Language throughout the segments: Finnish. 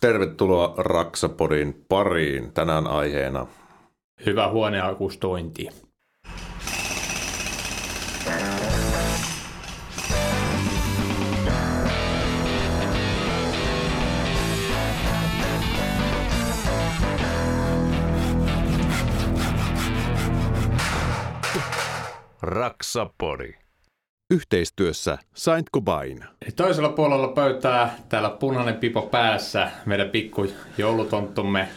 Tervetuloa Raksapodin pariin. Tänään aiheena Hyvä huoneakustointi. Raksapodi. Yhteistyössä Saint Gobain. Eli Toisella puolella pöytää, täällä punainen pipo päässä, meidän pikku joulutonttumme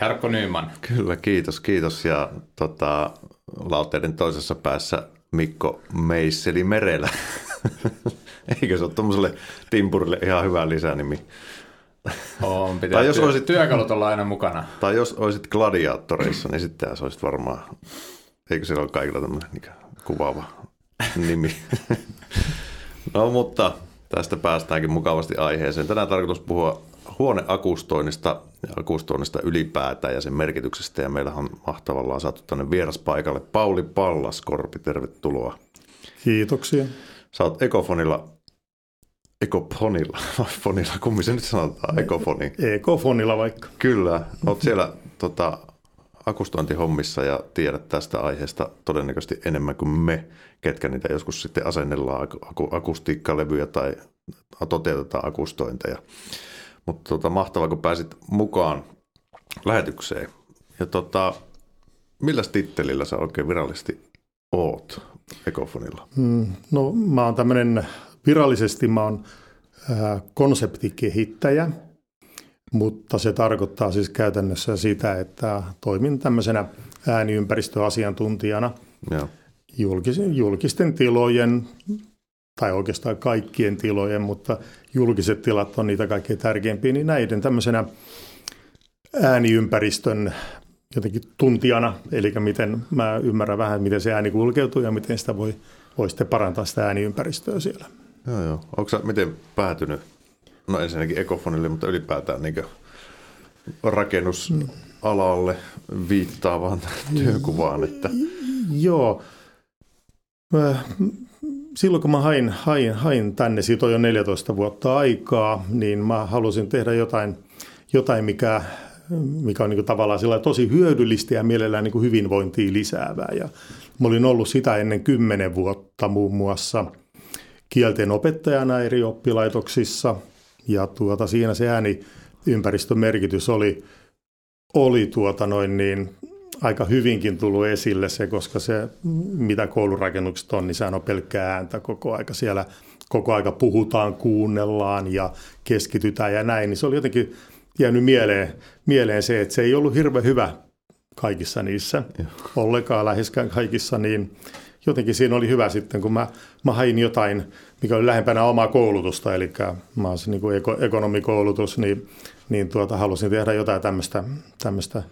Jarkko Nyyman. Kyllä, kiitos, kiitos. Ja tota, lauteiden toisessa päässä Mikko Meisseli Merelä. Eikö se ole tuommoiselle timpurille ihan hyvä lisänimi? On, pitää Tai jos työ, olisit- työkalut olla aina mukana. Tai jos olisit gladiaattoreissa, niin sitten se olisit varmaan, eikö siellä ole kaikilla tämmöinen niin kuvaava nimi. no mutta tästä päästäänkin mukavasti aiheeseen. Tänään tarkoitus puhua huoneakustoinnista ja akustoinnista ylipäätään ja sen merkityksestä. Ja meillä on mahtavallaan saatu tänne vieraspaikalle Pauli Pallaskorpi, tervetuloa. Kiitoksia. Sä oot Ekofonilla, Ekofonilla, vai Fonilla, kummin se nyt sanotaan, Ekofoni. Ekofonilla vaikka. Kyllä, olet siellä tota, akustointihommissa ja tiedät tästä aiheesta todennäköisesti enemmän kuin me, ketkä niitä joskus sitten asennellaan aku- aku- akustiikkalevyjä tai toteutetaan akustointeja. Mutta tota, mahtavaa, kun pääsit mukaan lähetykseen. Ja tota, millä tittelillä sä oikein virallisesti oot Ekofonilla? Mm, No mä oon tämmöinen, virallisesti mä oon ää, konseptikehittäjä, mutta se tarkoittaa siis käytännössä sitä, että toimin tämmöisenä ääniympäristöasiantuntijana Joo. Julkisen, julkisten tilojen, tai oikeastaan kaikkien tilojen, mutta julkiset tilat on niitä kaikkein tärkeimpiä, niin näiden tämmöisenä ääniympäristön jotenkin tuntijana, eli miten mä ymmärrän vähän, miten se ääni kulkeutuu ja miten sitä voi, voi sitten parantaa sitä ääniympäristöä siellä. Joo, joo. Onko sä miten päätynyt, no ensinnäkin Ekofonille, mutta ylipäätään niin rakennusalalle viittaavaan työkuvaan, että Joo. Mä, silloin kun mä hain, hain, hain tänne, siitä on jo 14 vuotta aikaa, niin mä halusin tehdä jotain, jotain mikä, mikä on niin tavallaan tosi hyödyllistä ja mielellään niin hyvinvointia lisäävää. Ja mä olin ollut sitä ennen 10 vuotta muun muassa kielten opettajana eri oppilaitoksissa. Ja tuota, siinä se ääniympäristön merkitys oli, oli tuota noin niin, hyvinkin tullut esille se, koska se, mitä koulurakennukset on, niin sehän on pelkkää ääntä koko aika. Siellä koko aika puhutaan, kuunnellaan ja keskitytään ja näin. Niin se oli jotenkin jäänyt mieleen, mieleen se, että se ei ollut hirveän hyvä kaikissa niissä, ollenkaan läheskään kaikissa, niin jotenkin siinä oli hyvä sitten, kun mä, mä hain jotain, mikä oli lähempänä omaa koulutusta, eli mä se niin kuin eko, ekonomikoulutus, niin, niin tuota, halusin tehdä jotain tämmöistä, tämmöistä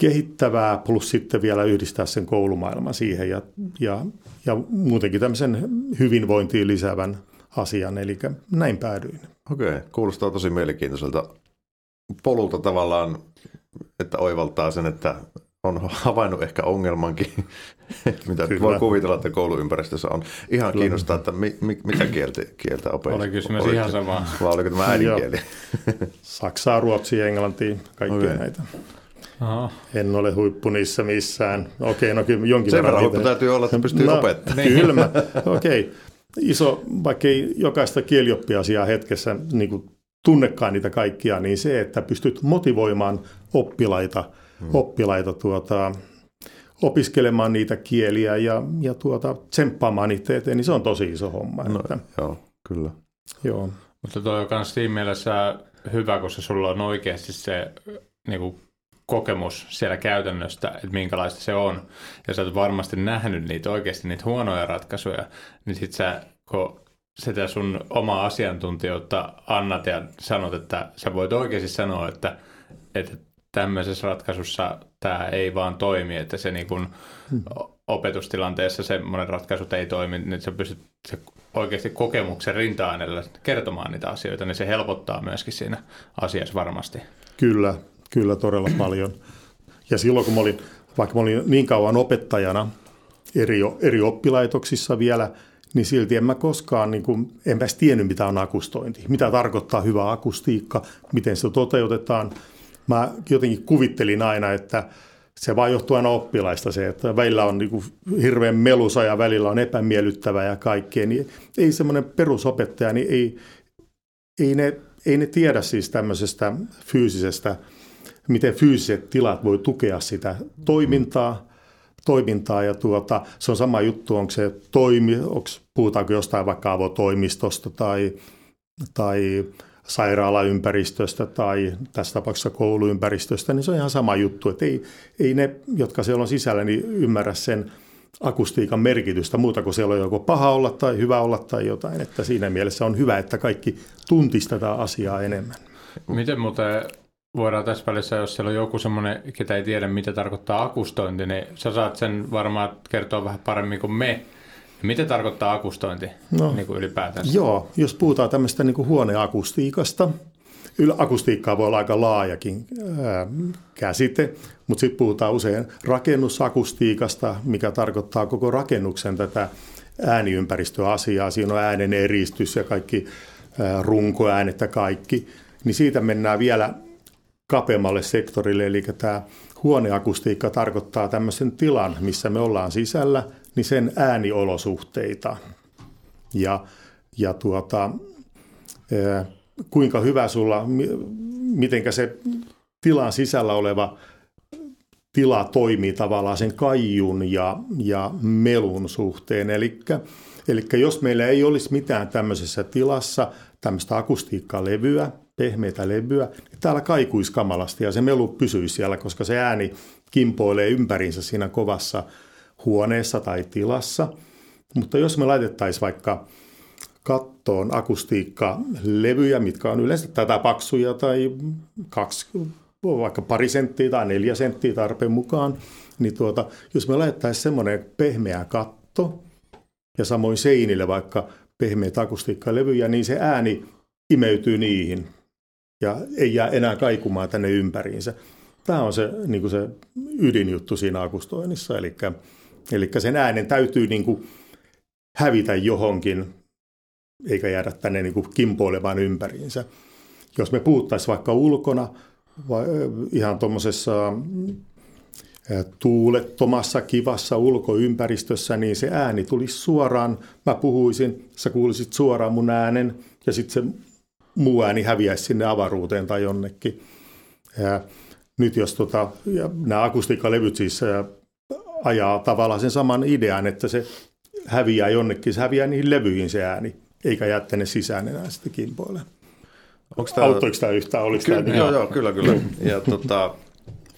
kehittävää, plus sitten vielä yhdistää sen koulumaailman siihen ja, ja, ja muutenkin tämmöisen hyvinvointiin lisäävän asian, eli näin päädyin. okei, kuulostaa tosi mielenkiintoiselta polulta tavallaan, että oivaltaa sen, että on havainnut ehkä ongelmankin, mitä Kyllä. voi kuvitella, että kouluympäristössä on. Ihan Kyllä. kiinnostaa, että mi, mi, mitä kieltä, kieltä opetit? Oli kysymys ihan sama. Vai oliko tämä äidinkieli? Saksaa, Ruotsia, Englantia, kaikkia okay. näitä. Aha. En ole huippu niissä missään. Okei, no kyllä jonkin Sen verran huippu täytyy olla, että pystyy no, opettamaan. Kyllä, mä, okei. Iso, vaikka ei jokaista kielioppiasiaa hetkessä niin kuin tunnekaan niitä kaikkia, niin se, että pystyt motivoimaan oppilaita, hmm. oppilaita tuota, opiskelemaan niitä kieliä ja, ja tuota, tsemppaamaan niitä eteen, niin se on tosi iso homma. No, että, joo, kyllä. joo. Mutta toi on myös siinä mielessä hyvä, koska sulla on oikeasti se niin kuin, kokemus siellä käytännöstä, että minkälaista se on. Ja sä oot varmasti nähnyt niitä oikeasti niitä huonoja ratkaisuja, niin sit sä, kun sitä sun omaa asiantuntijoutta annat ja sanot, että sä voit oikeasti sanoa, että, että tämmöisessä ratkaisussa tämä ei vaan toimi, että se niin kuin opetustilanteessa semmoinen ratkaisut ei toimi, niin sä pystyt se oikeasti kokemuksen rinta-aineella kertomaan niitä asioita, niin se helpottaa myöskin siinä asiassa varmasti. Kyllä, kyllä todella paljon. Ja silloin kun mä olin, vaikka mä olin niin kauan opettajana eri, eri oppilaitoksissa vielä, niin silti en mä koskaan, niin kuin, en mä tiennyt mitä on akustointi, mitä tarkoittaa hyvä akustiikka, miten se toteutetaan. Mä jotenkin kuvittelin aina, että se vaan johtuu aina oppilaista se, että välillä on niin kuin hirveän melusa ja välillä on epämiellyttävä ja kaikkea. Niin ei semmoinen perusopettaja, niin ei, ei, ne, ei ne tiedä siis tämmöisestä fyysisestä, miten fyysiset tilat voi tukea sitä toimintaa, toimintaa. Ja tuota, se on sama juttu, onko se toimi, onko, puhutaanko jostain vaikka avotoimistosta tai, tai sairaalaympäristöstä tai tässä tapauksessa kouluympäristöstä, niin se on ihan sama juttu, että ei, ei ne, jotka siellä on sisällä, niin ymmärrä sen akustiikan merkitystä muuta kuin siellä on joko paha olla tai hyvä olla tai jotain, että siinä mielessä on hyvä, että kaikki tuntistetaan asiaa enemmän. Miten muuten voidaan tässä välissä, jos siellä on joku semmoinen, ketä ei tiedä, mitä tarkoittaa akustointi, niin sä saat sen varmaan kertoa vähän paremmin kuin me. Mitä tarkoittaa akustointi no, niin kuin ylipäätään? Joo, jos puhutaan tämmöistä niin kuin huoneakustiikasta, akustiikkaa voi olla aika laajakin ää, käsite, mutta sitten puhutaan usein rakennusakustiikasta, mikä tarkoittaa koko rakennuksen tätä ääniympäristöasiaa. Siinä on äänen eristys ja kaikki ää, runkoäänet ja kaikki. Niin siitä mennään vielä kapeammalle sektorille, eli tämä huoneakustiikka tarkoittaa tämmöisen tilan, missä me ollaan sisällä, niin sen ääniolosuhteita. Ja, ja tuota, kuinka hyvä sulla, mitenkä se tilan sisällä oleva tila toimii tavallaan sen kaijun ja, ja melun suhteen. Eli jos meillä ei olisi mitään tämmöisessä tilassa, tämmöistä akustiikkalevyä, pehmeitä levyä, täällä kaikuisi kamalasti ja se melu pysyisi siellä, koska se ääni kimpoilee ympärinsä siinä kovassa huoneessa tai tilassa. Mutta jos me laitettaisiin vaikka kattoon akustiikkalevyjä, mitkä on yleensä tätä paksuja tai kaksi, vaikka pari senttiä tai neljä senttiä tarpeen mukaan, niin tuota, jos me laitettaisiin semmoinen pehmeä katto ja samoin seinille vaikka pehmeitä akustiikkalevyjä, niin se ääni imeytyy niihin ja ei jää enää kaikumaan tänne ympäriinsä. Tämä on se, niin kuin se ydinjuttu siinä akustoinnissa, eli, eli sen äänen täytyy niin kuin hävitä johonkin, eikä jäädä tänne niin kuin kimpoilemaan ympäriinsä. Jos me puhuttaisiin vaikka ulkona, vai ihan tuommoisessa tuulettomassa, kivassa ulkoympäristössä, niin se ääni tulisi suoraan. Mä puhuisin, sä kuulisit suoraan mun äänen, ja sitten se muu ääni häviäisi sinne avaruuteen tai jonnekin. Ja nyt jos tota, ja nämä akustiikkalevyt siis ajaa tavallaan sen saman idean, että se häviää jonnekin, se häviää niihin levyihin se ääni, eikä jää tänne sisään enää sitten kimpoille. Onko tämä... Auttoiko tämä yhtään? Oliko kyllä, tämä... Joo, joo, kyllä, kyllä. Ja tota,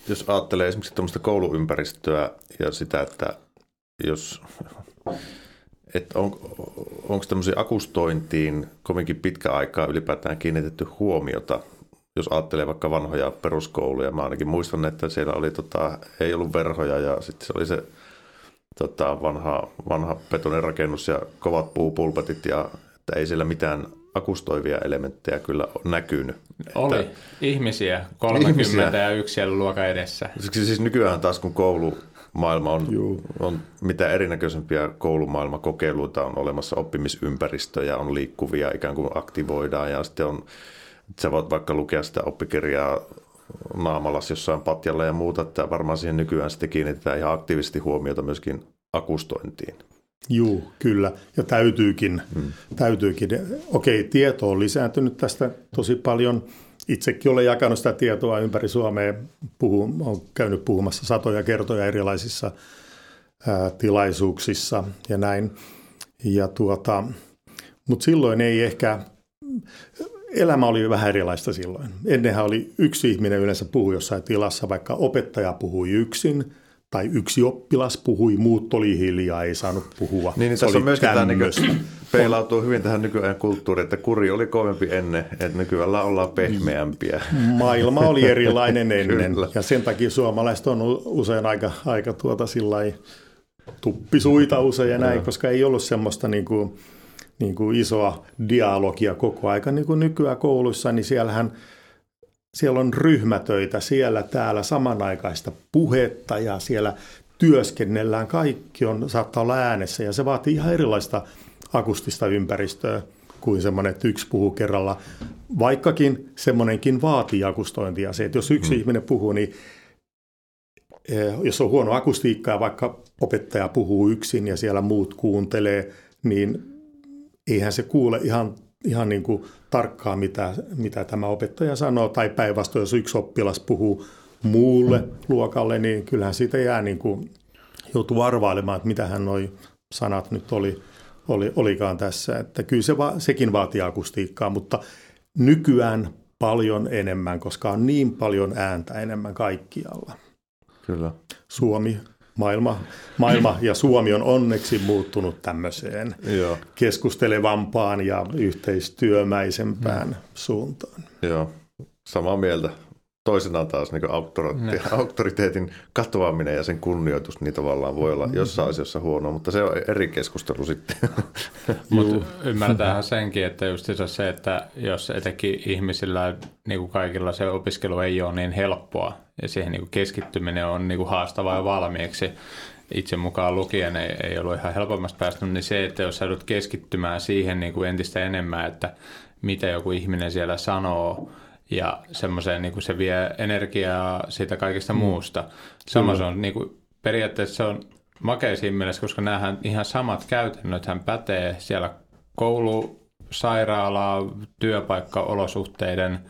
jos ajattelee esimerkiksi tämmöistä kouluympäristöä ja sitä, että jos että on, onko tämmöisiin akustointiin kovinkin pitkä aikaa ylipäätään kiinnitetty huomiota, jos ajattelee vaikka vanhoja peruskouluja. Mä ainakin muistan, että siellä oli, tota, ei ollut verhoja ja sitten se oli se tota, vanha, vanha betonin rakennus ja kovat puupulpetit ja että ei siellä mitään akustoivia elementtejä kyllä näkynyt. Oli että, ihmisiä, 30 ihmisiä. ja yksi siellä luokan edessä. Siis nykyään taas kun koulu maailma on, on mitä erinäköisempiä koulumaailmakokeiluita on olemassa, oppimisympäristöjä on liikkuvia, ikään kuin aktivoidaan ja sitten on, sä voit vaikka lukea sitä oppikirjaa naamalas jossain patjalla ja muuta, että varmaan siihen nykyään sitten kiinnitetään ihan aktiivisesti huomiota myöskin akustointiin. Juu, kyllä. Ja täytyykin. Hmm. täytyykin. Okei, tieto on lisääntynyt tästä tosi paljon – itsekin olen jakanut sitä tietoa ympäri Suomea, puhu, olen käynyt puhumassa satoja kertoja erilaisissa ää, tilaisuuksissa ja näin. Ja tuota, mutta silloin ei ehkä, elämä oli vähän erilaista silloin. Ennenhän oli yksi ihminen yleensä puhui jossain tilassa, vaikka opettaja puhui yksin – tai yksi oppilas puhui, muut oli hiljaa, ei saanut puhua. Niin, niin tässä on myöskin tämä niin peilautuu hyvin tähän nykyään kulttuuriin, että kuri oli kovempi ennen, että nykyään ollaan pehmeämpiä. Maailma oli erilainen ennen ja sen takia suomalaiset on usein aika, aika tuota tuppisuita usein ja näin, koska ei ollut semmoista niin kuin, niin kuin isoa dialogia koko aika niin kuin nykyään kouluissa, niin siellähän – siellä on ryhmätöitä siellä täällä samanaikaista puhetta ja siellä työskennellään. Kaikki on, saattaa olla äänessä ja se vaatii ihan erilaista akustista ympäristöä kuin semmoinen, että yksi puhuu kerralla. Vaikkakin semmoinenkin vaatii akustointia. Se, että jos yksi mm. ihminen puhuu, niin eh, jos on huono akustiikka ja vaikka opettaja puhuu yksin ja siellä muut kuuntelee, niin eihän se kuule ihan, ihan niin kuin tarkkaan, mitä, mitä tämä opettaja sanoo. Tai päinvastoin, jos yksi oppilas puhuu muulle luokalle, niin kyllähän siitä jää niin kuin, joutuu arvailemaan, että mitä hän noi sanat nyt oli, oli, olikaan tässä. Että kyllä se va, sekin vaatii akustiikkaa, mutta nykyään paljon enemmän, koska on niin paljon ääntä enemmän kaikkialla. Kyllä. Suomi, maailma, maailma ja Suomi on onneksi muuttunut tämmöiseen Joo. keskustelevampaan ja yhteistyömäisempään mm. suuntaan. Joo, samaa mieltä toisenaan taas niin auktoriteetin, auktoriteetin katoaminen ja sen kunnioitus, niin tavallaan voi olla jossain asiassa huono, mutta se on eri keskustelu sitten. mutta ymmärtäähän senkin, että just se, että jos etenkin ihmisillä, niin kuin kaikilla se opiskelu ei ole niin helppoa ja siihen niin keskittyminen on niin haastavaa ja valmiiksi, itse mukaan lukien ei, ei ollut ihan helpommasta päästä, niin se, että jos sä keskittymään siihen niin kuin entistä enemmän, että mitä joku ihminen siellä sanoo, ja semmoiseen niin kuin se vie energiaa siitä kaikesta mm. muusta. Sama se on niin kuin, periaatteessa se on makea siinä mielessä, koska näähän ihan samat käytännöt hän pätee siellä koulu, sairaala, työpaikka, olosuhteiden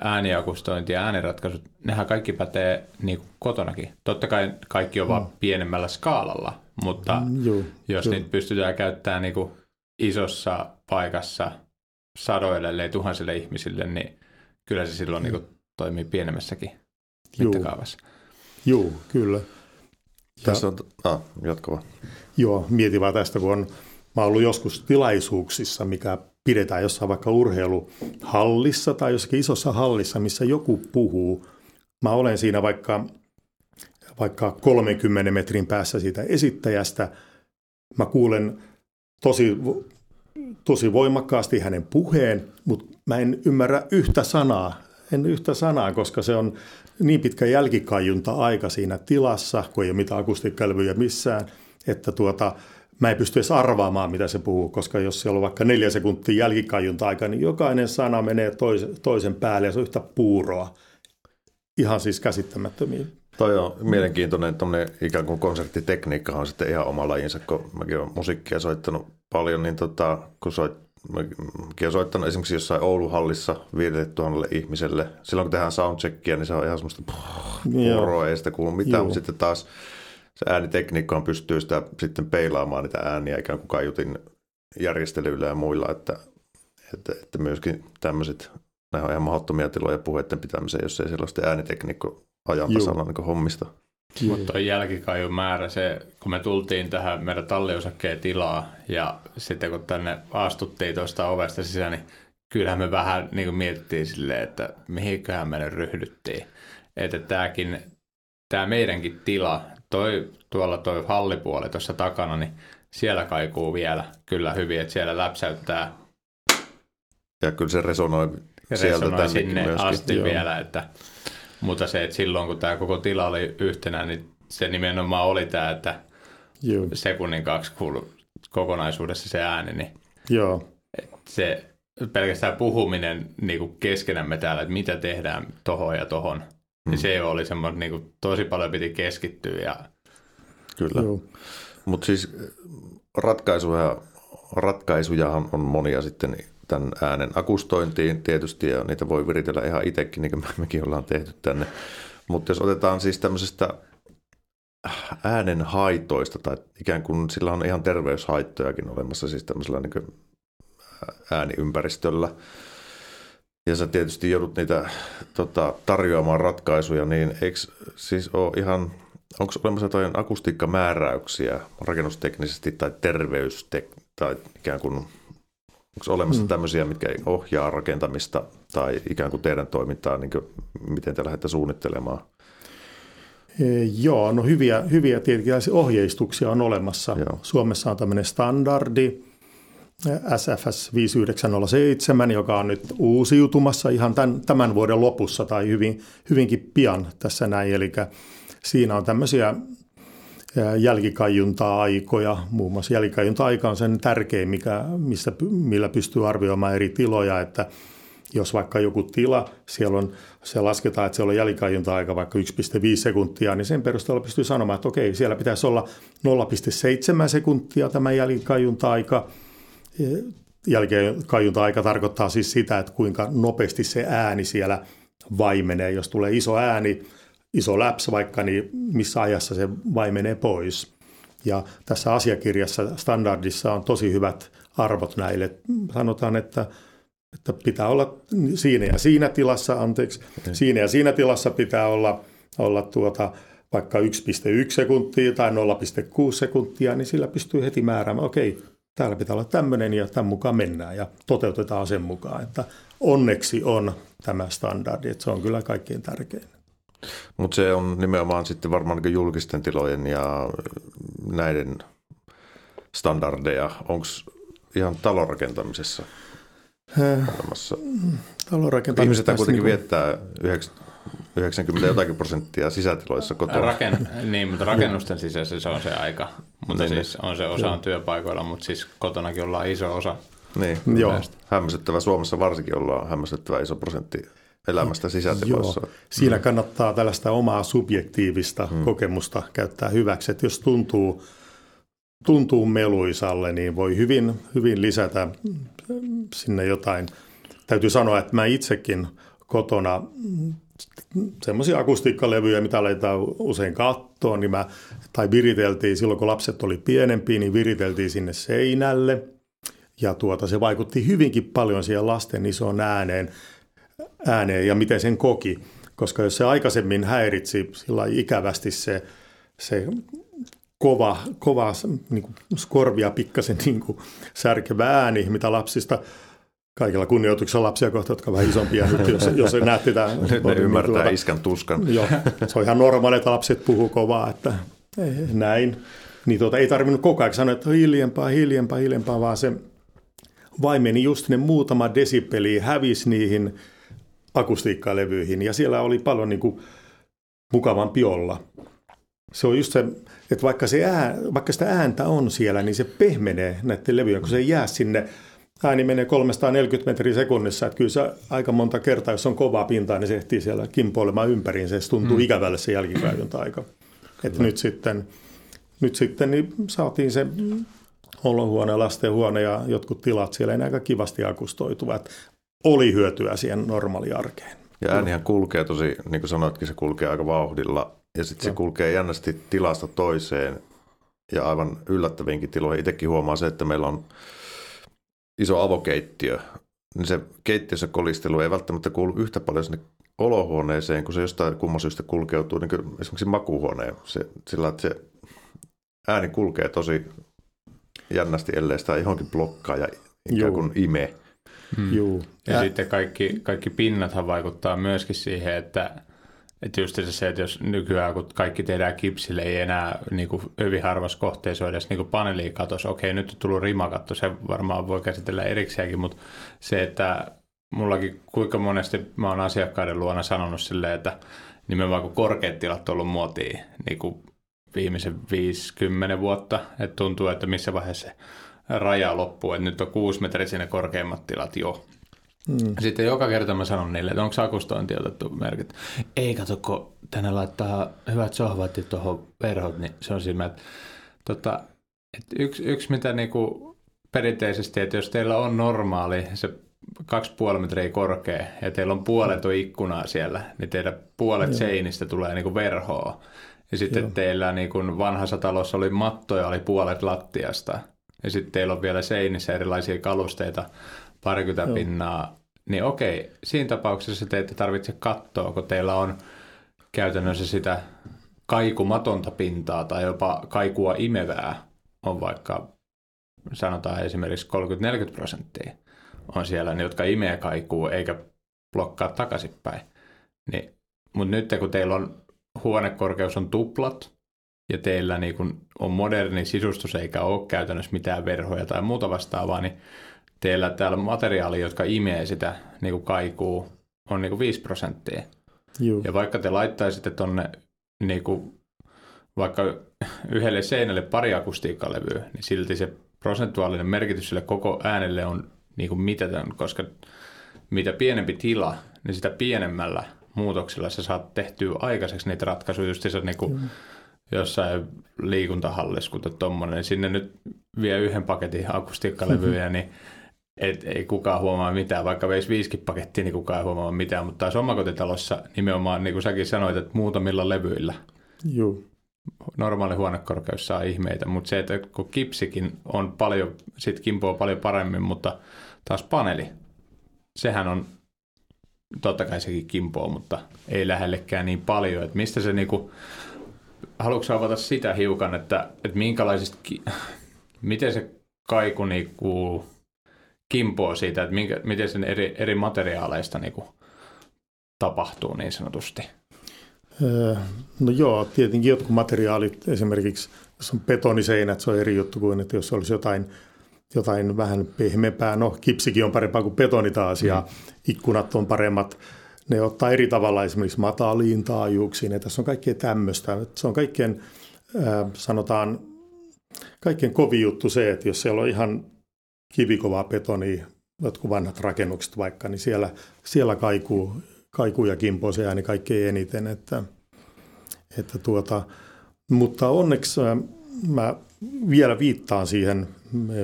ääniakustointi ja ääniratkaisut, nehän kaikki pätee niin kuin kotonakin. Totta kai kaikki on mm. vaan pienemmällä skaalalla, mutta mm, joo, jos joo. niitä pystytään käyttämään niin kuin isossa paikassa sadoille, ellei tuhansille ihmisille, niin kyllä se silloin niin kuin, toimii pienemmässäkin mittakaavassa. Joo, kyllä. Tässä on, ah, jatkava. Joo, mietin vaan tästä, kun on, mä ollut joskus tilaisuuksissa, mikä pidetään jossain vaikka urheiluhallissa tai jossakin isossa hallissa, missä joku puhuu. Mä olen siinä vaikka, vaikka 30 metrin päässä siitä esittäjästä. Mä kuulen tosi tosi voimakkaasti hänen puheen, mutta mä en ymmärrä yhtä sanaa. En yhtä sanaa, koska se on niin pitkä jälkikajunta aika siinä tilassa, kun ei ole mitään akustiikkailvyjä missään, että tuota, mä en pysty edes arvaamaan, mitä se puhuu, koska jos siellä on vaikka neljä sekuntia jälkikajunta aika, niin jokainen sana menee toisen, päälle ja se on yhtä puuroa. Ihan siis käsittämättömiä. Toi on mielenkiintoinen ikään kuin konserttitekniikka on sitten ihan oma lajinsa, kun mäkin olen musiikkia soittanut paljon, niin tota, kun soit, mäkin olen soittanut esimerkiksi jossain Ouluhallissa 5000 ihmiselle. Silloin kun tehdään soundcheckia, niin se on ihan semmoista puoroa, ei sitä kuulu mitään, mutta sitten taas se äänitekniikka pystyy sitä sitten peilaamaan niitä ääniä ikään kuin kaiutin järjestelyillä ja muilla, että, että, että myöskin tämmöiset, nämä on ihan mahdottomia tiloja puheiden pitämiseen, jos ei sellaista äänitekniikko ajan tasalla niin hommista. Mutta tuo jälkikajun määrä, se, kun me tultiin tähän meidän talliosakkeen tilaa ja sitten kun tänne astuttiin tuosta ovesta sisään, niin kyllähän me vähän niin kuin mietittiin silleen, että mihinköhän me ryhdyttiin. Että tämäkin, tämä meidänkin tila, toi, tuolla toi hallipuoli tuossa takana, niin siellä kaikuu vielä kyllä hyvin, että siellä läpsäyttää. Ja kyllä se resonoi, sieltä resonoi sinne myöskin. asti Joo. vielä, että mutta se, että silloin kun tämä koko tila oli yhtenä, niin se nimenomaan oli tämä, että Joo. sekunnin kaksi kuului kokonaisuudessa se ääni, niin Joo. se pelkästään puhuminen niin kuin keskenämme täällä, että mitä tehdään tohon ja tohon, niin hmm. niin se oli semmoinen, niin kuin, tosi paljon piti keskittyä. Ja... Kyllä. Mutta siis ratkaisuja, ratkaisujahan on monia sitten tämän äänen akustointiin tietysti, ja niitä voi viritellä ihan itsekin, niin kuin mekin ollaan tehty tänne. Mutta jos otetaan siis tämmöisestä äänen haitoista, tai ikään kuin sillä on ihan terveyshaittojakin olemassa siis tämmöisellä niin ääniympäristöllä, ja sä tietysti joudut niitä tota, tarjoamaan ratkaisuja, niin eikö siis ole ihan, onko olemassa jotain akustiikkamääräyksiä rakennusteknisesti tai terveystek, tai ikään kuin Onko olemassa mm. tämmöisiä, mitkä ohjaa rakentamista tai ikään kuin teidän toimintaa, niin kuin miten te lähdette suunnittelemaan? E, joo, no hyviä, hyviä tietenkin ohjeistuksia on olemassa. Joo. Suomessa on tämmöinen standardi, SFS 5907, joka on nyt uusiutumassa ihan tämän, tämän vuoden lopussa tai hyvin, hyvinkin pian tässä näin. Eli siinä on tämmöisiä jälkikajunta-aikoja. Muun muassa jälkikajunta-aika on sen tärkein, mikä, missä, millä pystyy arvioimaan eri tiloja, että jos vaikka joku tila, siellä on, se lasketaan, että siellä on jälkikajunta-aika vaikka 1,5 sekuntia, niin sen perusteella pystyy sanomaan, että okei, siellä pitäisi olla 0,7 sekuntia tämä jälkikajunta-aika. Jälkikajunta-aika tarkoittaa siis sitä, että kuinka nopeasti se ääni siellä vaimenee. Jos tulee iso ääni, iso läps vaikka, niin missä ajassa se vaimenee pois. Ja tässä asiakirjassa, standardissa on tosi hyvät arvot näille. Sanotaan, että että pitää olla siinä ja siinä tilassa, anteeksi, okay. siinä ja siinä tilassa pitää olla, olla tuota, vaikka 1,1 sekuntia tai 0,6 sekuntia, niin sillä pystyy heti määräämään, okei, täällä pitää olla tämmöinen ja tämän mukaan mennään ja toteutetaan sen mukaan. Että onneksi on tämä standardi, että se on kyllä kaikkein tärkein. Mutta se on nimenomaan sitten varmaan niin julkisten tilojen ja näiden standardeja. Onko ihan talonrakentamisessa olemassa? Talonrakentamisessa. Ihmiset kuitenkin niin kuin... viettää 90 jotakin prosenttia sisätiloissa kotona. Raken, niin, mutta rakennusten sisässä se on se aika. Mutta niin. siis on se osa on työpaikoilla, mutta siis kotonakin ollaan iso osa. Niin, Joo. hämmästyttävä. Suomessa varsinkin ollaan hämmästyttävä iso prosentti elämästä sisätiloissa. Joo. Siinä mm. kannattaa tällaista omaa subjektiivista mm. kokemusta käyttää hyväksi, että jos tuntuu, tuntuu meluisalle, niin voi hyvin, hyvin lisätä sinne jotain. Täytyy sanoa, että mä itsekin kotona semmoisia akustiikkalevyjä, mitä laitetaan usein kattoon, niin mä, tai viriteltiin silloin, kun lapset oli pienempiä, niin viriteltiin sinne seinälle. Ja tuota, se vaikutti hyvinkin paljon siihen lasten isoon ääneen ääneen ja miten sen koki. Koska jos se aikaisemmin häiritsi sillä ikävästi se, se kova, kova niin kuin korvia pikkasen niin kuin särkevä ääni, mitä lapsista kaikilla kunnioituksella lapsia kohtaan, jotka ovat vähän isompia nyt, jos, jos näette tämän. Nyt ne ymmärtää tuota, iskän tuskan. Joo, se on ihan normaali, että lapset puhuu kovaa, että näin. Niin tuota, ei tarvinnut koko ajan sanoa, että hiljempaa, hiljempaa, hiljempaa, vaan se vaimeni just ne muutama desibeli, hävisi niihin akustiikkalevyihin ja siellä oli paljon niin kuin mukavampi olla. Se on just se, että vaikka, se ää, vaikka sitä ääntä on siellä, niin se pehmenee näiden levyjen, kun se ei jää sinne ääni menee 340 metriä sekunnissa, että kyllä se aika monta kertaa, jos on kovaa pintaa, niin se ehtii siellä kimpoilemaan ympäriin, se tuntuu mm. ikävälle se jälkikäytöntä-aika. Että nyt sitten, nyt sitten niin saatiin se olohuone, lastenhuone ja jotkut tilat siellä ei aika kivasti akustoituvat oli hyötyä siihen normaaliarkeen. Ja äänihän kulkee tosi, niin kuin sanoitkin, se kulkee aika vauhdilla ja sitten se kulkee jännästi tilasta toiseen ja aivan yllättäviinkin tiloihin. Itsekin huomaa se, että meillä on iso avokeittiö, niin se keittiössä kolistelu ei välttämättä kuulu yhtä paljon sinne olohuoneeseen, kun se jostain kumman syystä kulkeutuu niin esimerkiksi makuuhuoneen. Se, sillä että se ääni kulkee tosi jännästi, ellei sitä johonkin blokkaa ja ikään kuin imee. Hmm. Juu. Ja, ja sitten kaikki, kaikki pinnathan vaikuttaa myöskin siihen, että, että just se, että jos nykyään kun kaikki tehdään kipsille, ei enää niin kuin hyvin harvassa kohteessa ole edes niin kuin paneeliikatos. Okei, nyt on tullut rimakatto, se varmaan voi käsitellä erikseenkin, mutta se, että mullakin kuinka monesti mä oon asiakkaiden luona sanonut silleen, että nimenomaan kun korkeat tilat on ollut muotiin niin kuin viimeisen 50 vuotta, että tuntuu, että missä vaiheessa se raja loppuu, että nyt on kuusi metriä sinne korkeimmat tilat jo. Mm. Sitten joka kerta mä sanon niille, että onko akustointi otettu merkit. Ei kato, kun tänne laittaa hyvät sohvat ja tuohon verhot, niin se on siinä, että, tota, että yksi, yksi mitä niinku perinteisesti, että jos teillä on normaali se kaksi puoli metriä korkea ja teillä on puolet on ikkunaa siellä, niin teidän puolet Joo. seinistä tulee niinku verhoa. Ja sitten Joo. teillä niin kuin vanhassa talossa oli mattoja, oli puolet lattiasta ja sitten teillä on vielä seinissä erilaisia kalusteita, parikymmentä Joo. pinnaa, niin okei, siinä tapauksessa te ette tarvitse katsoa, kun teillä on käytännössä sitä kaikumatonta pintaa tai jopa kaikua imevää on vaikka sanotaan esimerkiksi 30-40 prosenttia on siellä ne, jotka imee kaikuu eikä blokkaa takaisinpäin. Niin, mutta nyt kun teillä on huonekorkeus on tuplat, ja teillä niin kun on moderni sisustus eikä ole käytännössä mitään verhoja tai muuta vastaavaa, niin teillä täällä materiaali, jotka imee sitä niin kuin kaikuu, on niin kuin 5 prosenttia. Juu. Ja vaikka te laittaisitte tonne niin kuin vaikka yhdelle seinälle pari akustiikkalevyä, niin silti se prosentuaalinen merkitys sille koko äänelle on niin kuin mitätön, koska mitä pienempi tila, niin sitä pienemmällä muutoksella sä saat tehtyä aikaiseksi niitä ratkaisuja, just se niin kuin mm. Jossain liikuntahallissa, kuten tuommoinen, niin sinne nyt vie yhden paketin akustiikkalevyjä, mm-hmm. niin et, ei kukaan huomaa mitään, vaikka veisi viisikin pakettia, niin kukaan ei huomaa mitään, mutta taas omakotitalossa nimenomaan, niin kuin säkin sanoit, että muutamilla levyillä. Joo. Normaali huonekorkeus saa ihmeitä, mutta se, että kun kipsikin on paljon, sit kimpoaa paljon paremmin, mutta taas paneeli, sehän on, totta kai sekin kimpoo, mutta ei lähellekään niin paljon, että mistä se niinku, haluatko avata sitä hiukan, että, että minkälaisista, miten se kaiku niinku, kimpoo siitä, että minkä, miten sen eri, eri materiaaleista niin kuin, tapahtuu niin sanotusti? Öö, no joo, tietenkin jotkut materiaalit, esimerkiksi jos on betoniseinät, se on eri juttu kuin, että jos olisi jotain, jotain vähän pehmeämpää, no kipsikin on parempaa kuin betoni taas ja mm. ikkunat on paremmat, ne ottaa eri tavalla esimerkiksi mataliin taajuuksiin ja tässä on kaikkea tämmöistä. Se on kaikkein, sanotaan, kaikkein kovin juttu se, että jos siellä on ihan kivikovaa betonia, jotkut vanhat rakennukset vaikka, niin siellä, siellä kaikuu, kaikuu ja kimpoo se ääni kaikkein eniten. Että, että tuota, mutta onneksi mä vielä viittaan siihen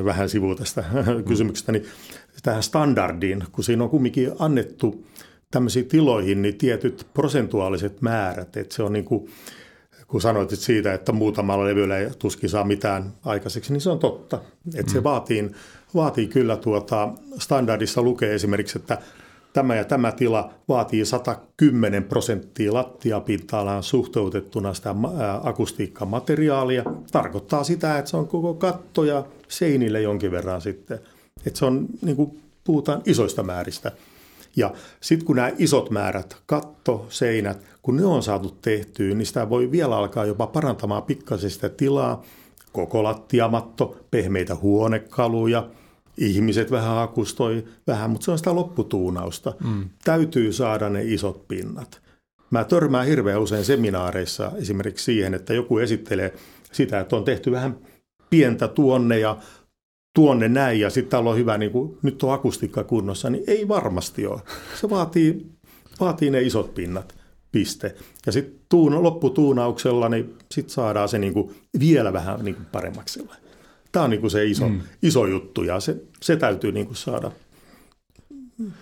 vähän sivuun tästä kysymyksestä, niin tähän standardiin, kun siinä on kumminkin annettu tämmöisiin tiloihin niin tietyt prosentuaaliset määrät, että se on niin kuin kun sanoit siitä, että muutamalla levyllä ei tuskin saa mitään aikaiseksi, niin se on totta. Että se mm. vaatii, vaatii kyllä tuota, standardissa lukee esimerkiksi, että tämä ja tämä tila vaatii 110 prosenttia lattiapinta-alaan suhteutettuna sitä akustiikkamateriaalia. Tarkoittaa sitä, että se on koko katto ja seinille jonkin verran sitten. Että se on, niin kuin puhutaan isoista määristä. Ja sitten kun nämä isot määrät, katto, seinät, kun ne on saatu tehtyä, niin sitä voi vielä alkaa jopa parantamaan pikkasen sitä tilaa. Koko lattiamatto, pehmeitä huonekaluja, ihmiset vähän akustoi vähän, mutta se on sitä lopputuunausta. Mm. Täytyy saada ne isot pinnat. Mä törmään hirveän usein seminaareissa esimerkiksi siihen, että joku esittelee sitä, että on tehty vähän pientä tuonne ja tuonne näin ja sitten täällä on hyvä, niin kuin, nyt on akustiikka kunnossa, niin ei varmasti ole. Se vaatii, vaatii ne isot pinnat, piste. Ja sitten tuun, lopputuunauksella niin sitten saadaan se niin kuin vielä vähän niin kuin paremmaksi. Tämä on niin kuin se iso, mm. iso juttu ja se, se täytyy niin kuin saada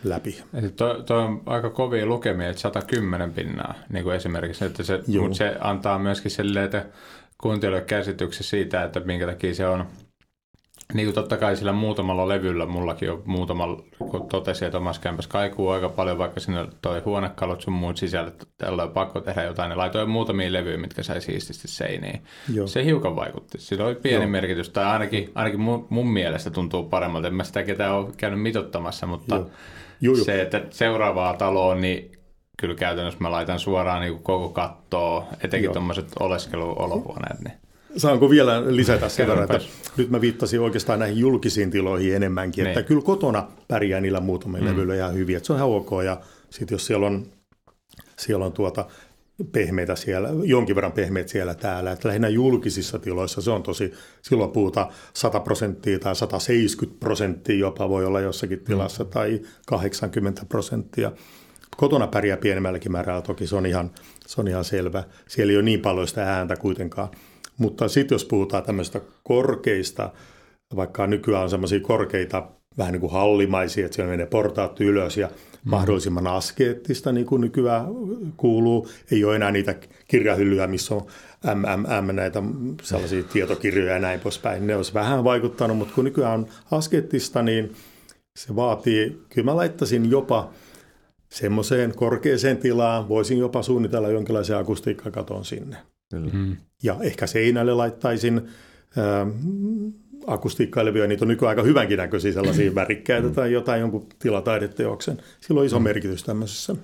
läpi. Tuo to on aika kovia lukemia, että 110 pinnaa niin kuin esimerkiksi, että se, mutta se antaa myöskin silleen, että kuuntelijoille käsityksen siitä, että minkä takia se on – niin kuin totta kai sillä muutamalla levyllä, mullakin on muutamalla, kun totesin, että omassa kämpässä kaikuu aika paljon, vaikka sinne toi huonekalut sun muut sisällä, tällä on pakko tehdä jotain, niin laitoin muutamia levyjä, mitkä sai siististi seiniin. Joo. Se hiukan vaikutti. Sillä oli pieni Joo. merkitys, tai ainakin, ainakin mun, mun mielestä tuntuu paremmalta. En mä sitä ketään ole käynyt mitottamassa, mutta Joo. Joo, jo. se, että seuraavaa taloa, niin kyllä käytännössä mä laitan suoraan niin koko kattoa, etenkin tuommoiset oleskeluolohuoneet. Niin. Saanko vielä lisätä sen verran, että nyt mä viittasin oikeastaan näihin julkisiin tiloihin enemmänkin, että niin. kyllä kotona pärjää niillä muutamilla mm. levyillä ihan hyvin, että se on ihan ok. Ja sitten jos siellä on, siellä on tuota pehmeitä siellä, jonkin verran pehmeitä siellä täällä, että lähinnä julkisissa tiloissa se on tosi, silloin puhutaan 100 prosenttia tai 170 prosenttia jopa voi olla jossakin mm. tilassa mm. tai 80 prosenttia. Kotona pärjää pienemmälläkin määrällä, toki se on ihan, se on ihan selvä. Siellä ei ole niin paljon sitä ääntä kuitenkaan. Mutta sitten jos puhutaan tämmöistä korkeista, vaikka nykyään on semmoisia korkeita, vähän niin kuin hallimaisia, että siellä menee portaat ylös ja mm. mahdollisimman askeettista, niin kuin nykyään kuuluu. Ei ole enää niitä kirjahyllyjä, missä on MMM, näitä sellaisia tietokirjoja ja näin poispäin. Ne olisi vähän vaikuttanut, mutta kun nykyään on askeettista, niin se vaatii, kyllä mä laittaisin jopa semmoiseen korkeaseen tilaan, voisin jopa suunnitella jonkinlaisen akustiikkakaton sinne. Mm. Ja ehkä seinälle laittaisin äh, akustiikkailevyjä, niitä on nykyään aika hyvänkin näköisiä sellaisia värikkäitä mm. tai jotain jonkun tilataideteoksen. Sillä on iso mm. merkitys tämmöisessä.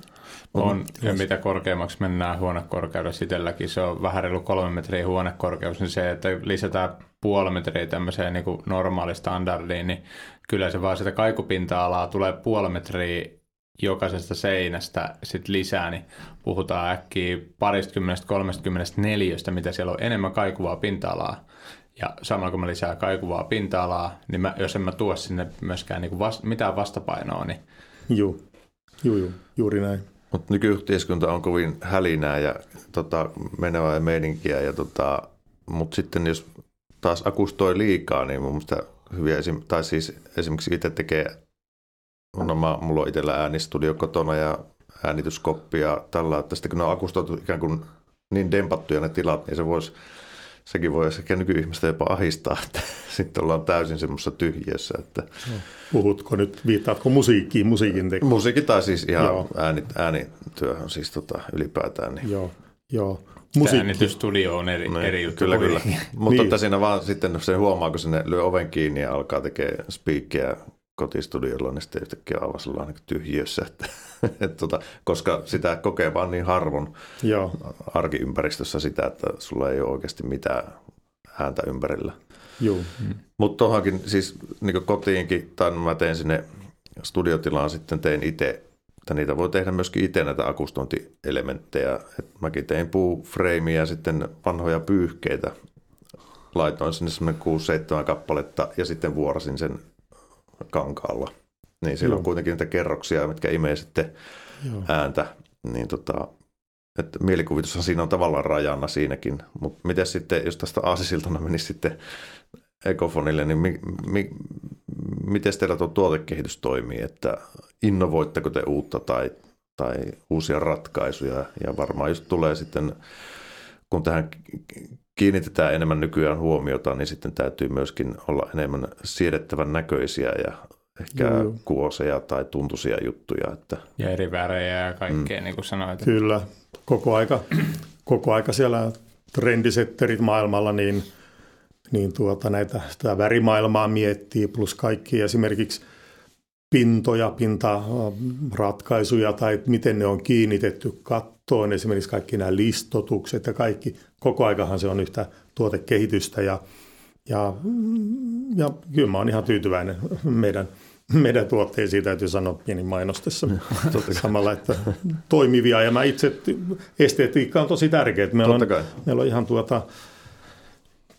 On, ja mitä korkeammaksi mennään huonekorkeudessa itselläkin, se on vähän reilu kolme metriä huonekorkeus, niin se, että lisätään puoli metriä tämmöiseen niin kuin normaali standardiin, niin kyllä se vaan sitä kaikupinta-alaa tulee puoli metriä jokaisesta seinästä sit lisää, niin puhutaan äkkiä paristakymmenestä, kolmestakymmenestä neliöstä, mitä siellä on enemmän kaikuvaa pinta-alaa. Ja samalla kun mä lisää kaikuvaa pinta-alaa, niin mä, jos en mä tuo sinne myöskään niin vast, mitään vastapainoa, niin... Joo, joo, joo juuri näin. Mutta nykyyhteiskunta on kovin hälinää ja tota, menevää meininkiä, ja tota, mutta sitten jos taas akustoi liikaa, niin mun mielestä hyviä esim, tai siis esimerkiksi itse tekee, no mä, mulla on itsellä äänistudio kotona ja äänityskoppi ja tällä, että sitten kun ne on akustoitu ikään kuin niin dempattuja ne tilat, niin se voisi sekin voi sekä nykyihmistä jopa ahistaa, että sitten ollaan täysin semmoisessa tyhjiössä. Että... Puhutko nyt, viittaatko musiikkiin, musiikin tekoon? Musiikki tai siis ihan Joo. ääni, äänityöhön siis tota, ylipäätään. Niin. Joo, Joo. Musiikki. Äänitysstudio on eri, niin, eri juttu. Kyllä, kyllä. Mutta niin. siinä vaan sitten se huomaa, kun sinne lyö oven kiinni ja alkaa tekemään spiikkiä kotistudiolla, niin sitten yhtäkkiä on sellainen tyhjiössä, että, että tota, koska sitä kokee vaan niin harvon Joo. arkiympäristössä sitä, että sulla ei ole oikeasti mitään ääntä ympärillä. Joo. Mm. Mutta tuohonkin siis niin kotiinkin, tai mä teen sinne studiotilaan sitten tein itse, että niitä voi tehdä myöskin itse näitä akustointielementtejä. Et mäkin tein puufreimiä ja sitten vanhoja pyyhkeitä. Laitoin sinne semmoinen 6-7 kappaletta ja sitten vuorasin sen kankaalla. Niin siellä Joo. on kuitenkin niitä kerroksia, mitkä imee sitten Joo. ääntä. Niin tota, että mielikuvitushan siinä on tavallaan rajana siinäkin. Mutta miten sitten, jos tästä aasisiltana menisi sitten Ecofonille, niin mi, mi, miten teillä tuo tuotekehitys toimii? Että innovoitteko te uutta tai, tai uusia ratkaisuja? Ja varmaan just tulee sitten, kun tähän kiinnitetään enemmän nykyään huomiota, niin sitten täytyy myöskin olla enemmän siedettävän näköisiä ja ehkä Joo. kuoseja tai tuntuisia juttuja. Että... Ja eri värejä ja kaikkea, mm. niin kuin sanoit. Kyllä, koko aika, koko aika siellä trendisetterit maailmalla, niin, niin tuota, näitä sitä värimaailmaa miettii, plus kaikki esimerkiksi pintoja, pintaratkaisuja tai miten ne on kiinnitetty kattoon, esimerkiksi kaikki nämä listotukset ja kaikki. Koko aikahan se on yhtä tuotekehitystä ja, ja, ja kyllä mä oon ihan tyytyväinen meidän, meidän tuotteisiin, täytyy sanoa pieni mainostessa. Samalla, että toimivia ja mä itse, estetiikka on tosi tärkeää. Meillä on, meillä on ihan tuota,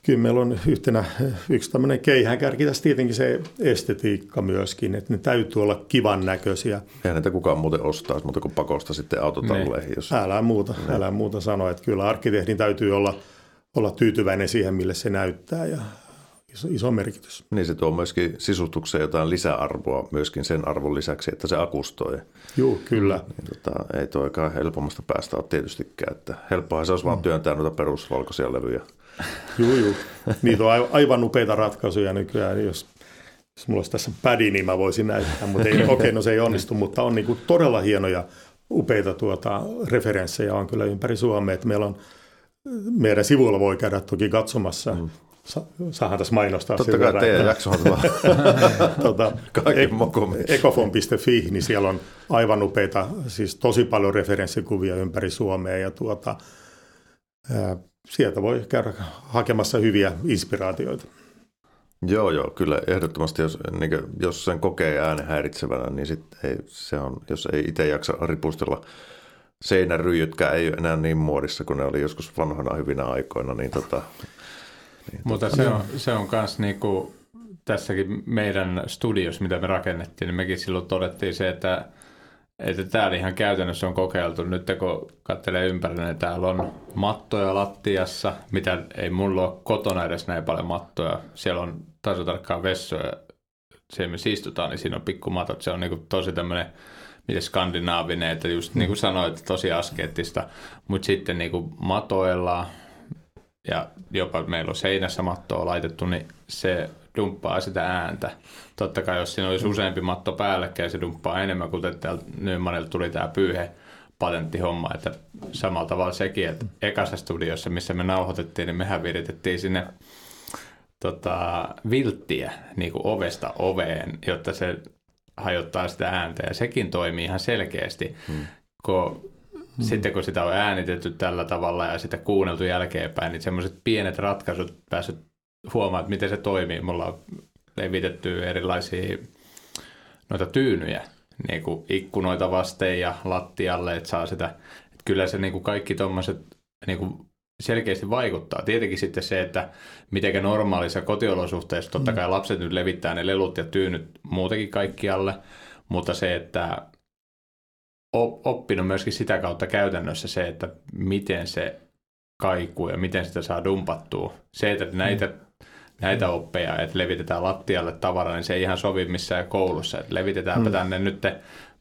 kyllä meillä on yhtenä, yksi tämmöinen keihäänkärki tässä tietenkin se estetiikka myöskin, että ne täytyy olla kivan näköisiä. Eihän näitä kukaan muuten ostaisi, mutta kuin pakosta sitten autotalleihin. Niin. Jos... Älä muuta, ne. älä muuta sanoa, että kyllä arkkitehdin täytyy olla, olla tyytyväinen siihen, mille se näyttää ja iso, iso merkitys. Niin se tuo myöskin sisustukseen jotain lisäarvoa myöskin sen arvon lisäksi, että se akustoi. Joo, kyllä. Niin, tota, ei toikaan helpommasta päästä ole tietystikään, että helppoa se olisi mm. vaan työntää noita perusvalkoisia levyjä Joo, joo. Niitä on aivan upeita ratkaisuja nykyään. Jos, jos mulla olisi tässä pädi, niin mä voisin näyttää, mutta ei, okei, okay, no se ei onnistu, mutta on niinku todella hienoja, upeita tuota, referenssejä on kyllä ympäri Suomea. Että meillä on, meidän sivuilla voi käydä toki katsomassa mm. Sa- saahan tässä mainostaa. Totta kai teidän jakso on tuota, Ecofon.fi, niin siellä on aivan upeita, siis tosi paljon referenssikuvia ympäri Suomea ja tuota, ää, sieltä voi käydä hakemassa hyviä inspiraatioita. Joo, joo, kyllä ehdottomasti, jos, niin kuin, jos sen kokee äänen häiritsevänä, niin sit ei, se on, jos ei itse jaksa ripustella seinäryijytkään ei ole enää niin muodissa kuin ne oli joskus vanhana hyvinä aikoina. Niin tota, niin Mutta tota, se on, se on kans niinku, tässäkin meidän studios, mitä me rakennettiin, niin mekin silloin todettiin se, että että täällä ihan käytännössä on kokeiltu. Nyt kun katselee ympärillä, niin täällä on mattoja lattiassa, mitä ei mulla ole kotona edes näin paljon mattoja. Siellä on tasotarkkaan vessoja, siellä me istutaan, niin siinä on pikkumatot. Se on niin tosi tämmöinen, miten skandinaavinen, että just niin kuin sanoit, tosi askeettista. Mutta sitten niin kuin matoillaan ja jopa meillä on seinässä mattoa laitettu, niin se dumppaa sitä ääntä. Totta kai jos siinä olisi useampi matto päällekkäin, se dumppaa enemmän, kuten täällä Nymanille tuli tämä pyyhe patenttihomma, että samalla tavalla sekin, että ekassa studiossa, missä me nauhoitettiin, niin mehän viritettiin sinne tota, vilttiä niin kuin ovesta oveen, jotta se hajottaa sitä ääntä ja sekin toimii ihan selkeästi, hmm. kun Hmm. Sitten kun sitä on äänitetty tällä tavalla ja sitä kuunneltu jälkeenpäin, niin semmoiset pienet ratkaisut päässyt huomaa, että miten se toimii. Mulla on levitetty erilaisia noita tyynyjä, niin kuin ikkunoita vasten ja lattialle, että saa sitä. Että kyllä se niin kuin kaikki tuommoiset niin kuin selkeästi vaikuttaa. Tietenkin sitten se, että miten normaalissa kotiolosuhteissa, totta kai lapset nyt levittää ne lelut ja tyynyt muutenkin kaikkialle, mutta se, että oppinut myöskin sitä kautta käytännössä se, että miten se kaikuu ja miten sitä saa dumpattua. Se, että näitä, mm. Näitä oppeja, että levitetään lattialle tavaraa, niin se ei ihan sovi missään koulussa. Että levitetäänpä mm. tänne nyt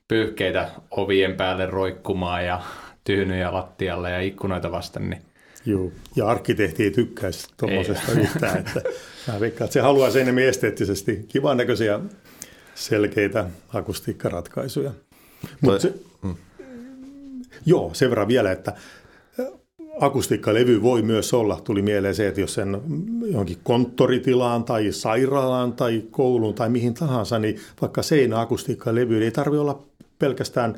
pyyhkeitä ovien päälle roikkumaan ja tyynyjä lattialle ja ikkunoita vasten, niin Joo, ja arkkitehti ei tykkäisi tuommoisesta yhtään. Että mä veikkaan, että se haluaa enemmän esteettisesti kivan näköisiä selkeitä akustiikkaratkaisuja. Mut se, mm. Joo, sen verran vielä, että akustiikkalevy voi myös olla, tuli mieleen se, että jos sen johonkin konttoritilaan tai sairaalaan tai kouluun tai mihin tahansa, niin vaikka seinäakustiikkalevy ei tarvitse olla pelkästään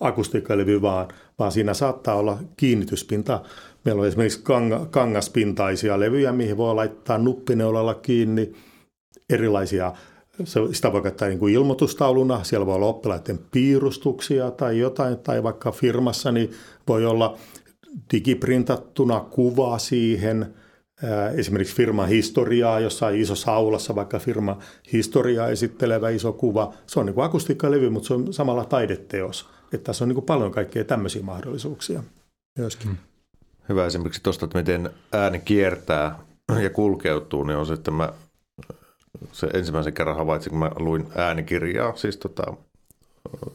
akustiikkalevy, vaan, vaan siinä saattaa olla kiinnityspinta. Meillä on esimerkiksi kang, kangaspintaisia levyjä, mihin voi laittaa nuppineulalla kiinni erilaisia sitä voi käyttää niin kuin ilmoitustauluna, siellä voi olla oppilaiden piirustuksia tai jotain, tai vaikka firmassa niin voi olla digiprintattuna kuva siihen, esimerkiksi firman historiaa jossain isossa aulassa, vaikka firma historiaa esittelevä iso kuva. Se on niin kuin akustiikkalevy, mutta se on samalla taideteos. Että tässä on niin kuin paljon kaikkea tämmöisiä mahdollisuuksia myöskin. Hmm. Hyvä esimerkiksi tuosta, että miten ääni kiertää ja kulkeutuu, niin on se, että mä se ensimmäisen kerran havaitsin, kun mä luin äänikirjaa siis tota,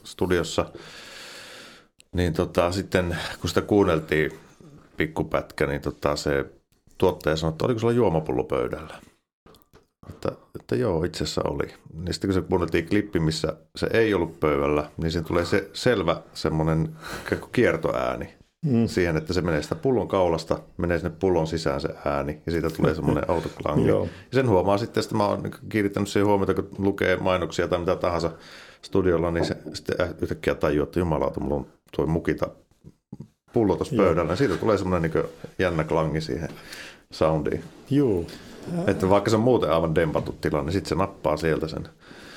studiossa, niin tota, sitten kun sitä kuunneltiin pikkupätkä, niin tota, se tuottaja sanoi, että oliko sulla juomapullo pöydällä? Että, että joo, itse asiassa oli. Niin sitten kun se kuunneltiin klippi, missä se ei ollut pöydällä, niin siinä tulee se selvä semmoinen kiertoääni mm. siihen, että se menee sitä pullon kaulasta, menee sinne pullon sisään se ääni ja siitä tulee semmoinen autoklangi. ja sen huomaa sitten, että mä oon kiinnittänyt siihen huomiota, kun lukee mainoksia tai mitä tahansa studiolla, niin se sitten yhtäkkiä tajuu, että jumalauta, mulla on tuo mukita pullo tuossa pöydällä. Ja siitä tulee semmoinen niin jännä klangi siihen soundiin. Joo. Että vaikka se on muuten aivan dempattu tilanne, niin sitten se nappaa sieltä sen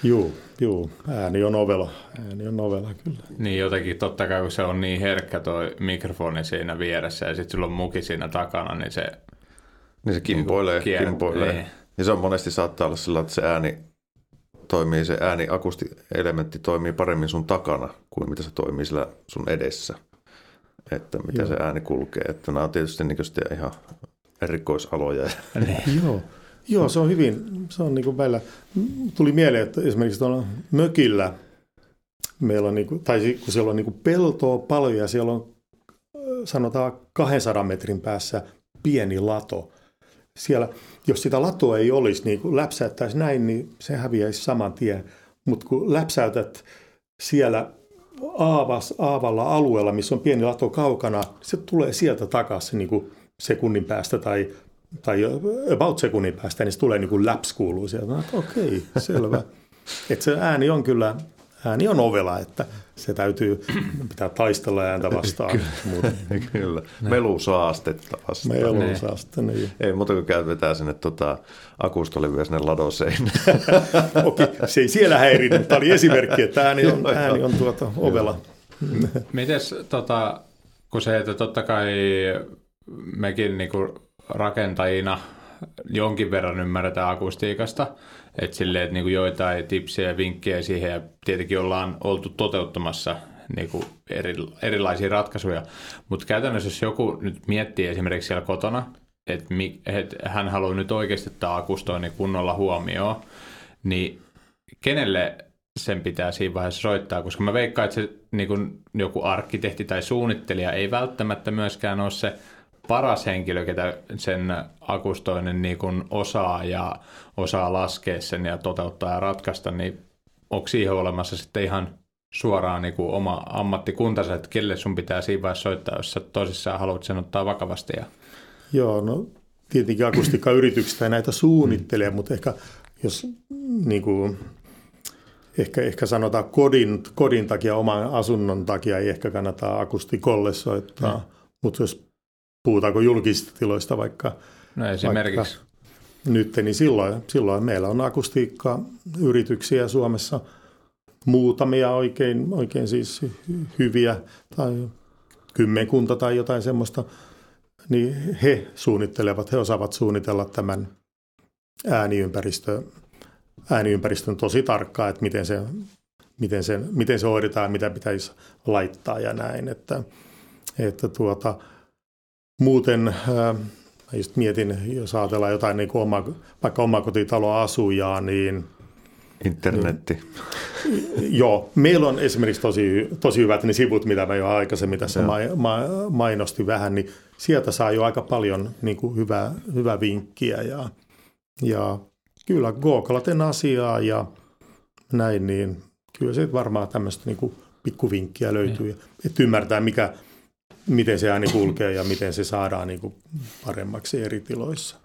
Joo, joo, ääni on ovela, ääni on ovela kyllä. Niin jotenkin totta kai kun se on niin herkkä toi mikrofoni siinä vieressä ja sitten sulla on muki siinä takana, niin se... Niin se kimpoilee, niin kimpoilee. Niin. Ja se on monesti saattaa olla sillä, että se ääni toimii, se ääni elementti toimii paremmin sun takana kuin mitä se toimii sillä sun edessä. Että miten Joo. se ääni kulkee. Että nämä on tietysti niin ihan erikoisaloja. Niin. Joo. Joo, se on hyvin, se on niin kuin välillä, tuli mieleen, että esimerkiksi tuolla mökillä meillä on, niin kuin, tai kun siellä on niin kuin peltoa paljon ja siellä on sanotaan 200 metrin päässä pieni lato. Siellä, jos sitä latoa ei olisi, niin kun läpsäyttäisi näin, niin se häviäisi saman tien. Mutta kun läpsäytät siellä aavas, aavalla alueella, missä on pieni lato kaukana, se tulee sieltä takaisin niin kuin sekunnin päästä tai tai about sekunnin päästä, niin se tulee niin kuin läps kuuluu sieltä. Okei, okay, selvä. että se ääni on kyllä, ääni on ovela, että se täytyy pitää taistella ääntä vastaan. kyllä, kyllä. melusaastetta vastaan. Melusaastetta, niin. Ei muuta kuin käytetään sinne tota, akustolevy sinne ladoseinään. Okei, se ei siellä häirinyt. Tämä oli esimerkki, että ääni on, ääni on tuota, ovela. Mites, tota, kun se, että totta kai mekin niinku rakentajina jonkin verran ymmärretään akustiikasta, että silleen, että niinku joitain tipsejä ja vinkkejä siihen ja tietenkin ollaan oltu toteuttamassa niinku eri, erilaisia ratkaisuja, mutta käytännössä jos joku nyt miettii esimerkiksi siellä kotona, että et hän haluaa nyt oikeasti tämä akustoinnin kunnolla huomioon, niin kenelle sen pitää siinä vaiheessa soittaa, koska mä veikkaan, että se niin kuin joku arkkitehti tai suunnittelija ei välttämättä myöskään ole se paras henkilö, ketä sen akustoinen niin kuin osaa ja osaa laskea sen ja toteuttaa ja ratkaista, niin onko siihen olemassa sitten ihan suoraan niin kuin oma ammattikuntansa, että kelle sun pitää siinä vaiheessa soittaa, jos sä tosissaan haluat sen ottaa vakavasti? Ja... Joo, no tietenkin akustiikkayrityksistä näitä suunnittelee, mutta ehkä jos niin kuin, ehkä, ehkä sanotaan kodin, kodin takia, oman asunnon takia ei ehkä kannata akustikolle soittaa, no. mutta jos puhutaanko julkisista tiloista vaikka, no esimerkiksi. Vaikka nyt, niin silloin, silloin meillä on akustiikka yrityksiä Suomessa muutamia oikein, oikein siis hyviä tai kymmenkunta tai jotain semmoista, niin he suunnittelevat, he osaavat suunnitella tämän ääniympäristö, ääniympäristön tosi tarkkaan, että miten se, miten se, miten se hoidetaan, mitä pitäisi laittaa ja näin. Että, että tuota, muuten ää, just mietin, jos ajatellaan jotain niin kuin oma, vaikka omakotitaloasujaa, niin – Internetti. Niin, joo, meillä on esimerkiksi tosi, tosi hyvät ne sivut, mitä mä jo aikaisemmin tässä ma, ma, mainostin vähän, niin sieltä saa jo aika paljon niin kuin hyvää, hyvää vinkkiä ja, ja kyllä googlaten asiaa ja näin, niin kyllä se varmaan tämmöistä niin kuin pikkuvinkkiä löytyy, mm. että ymmärtää mikä, miten se ääni kulkee ja miten se saadaan niin kuin paremmaksi eri tiloissa.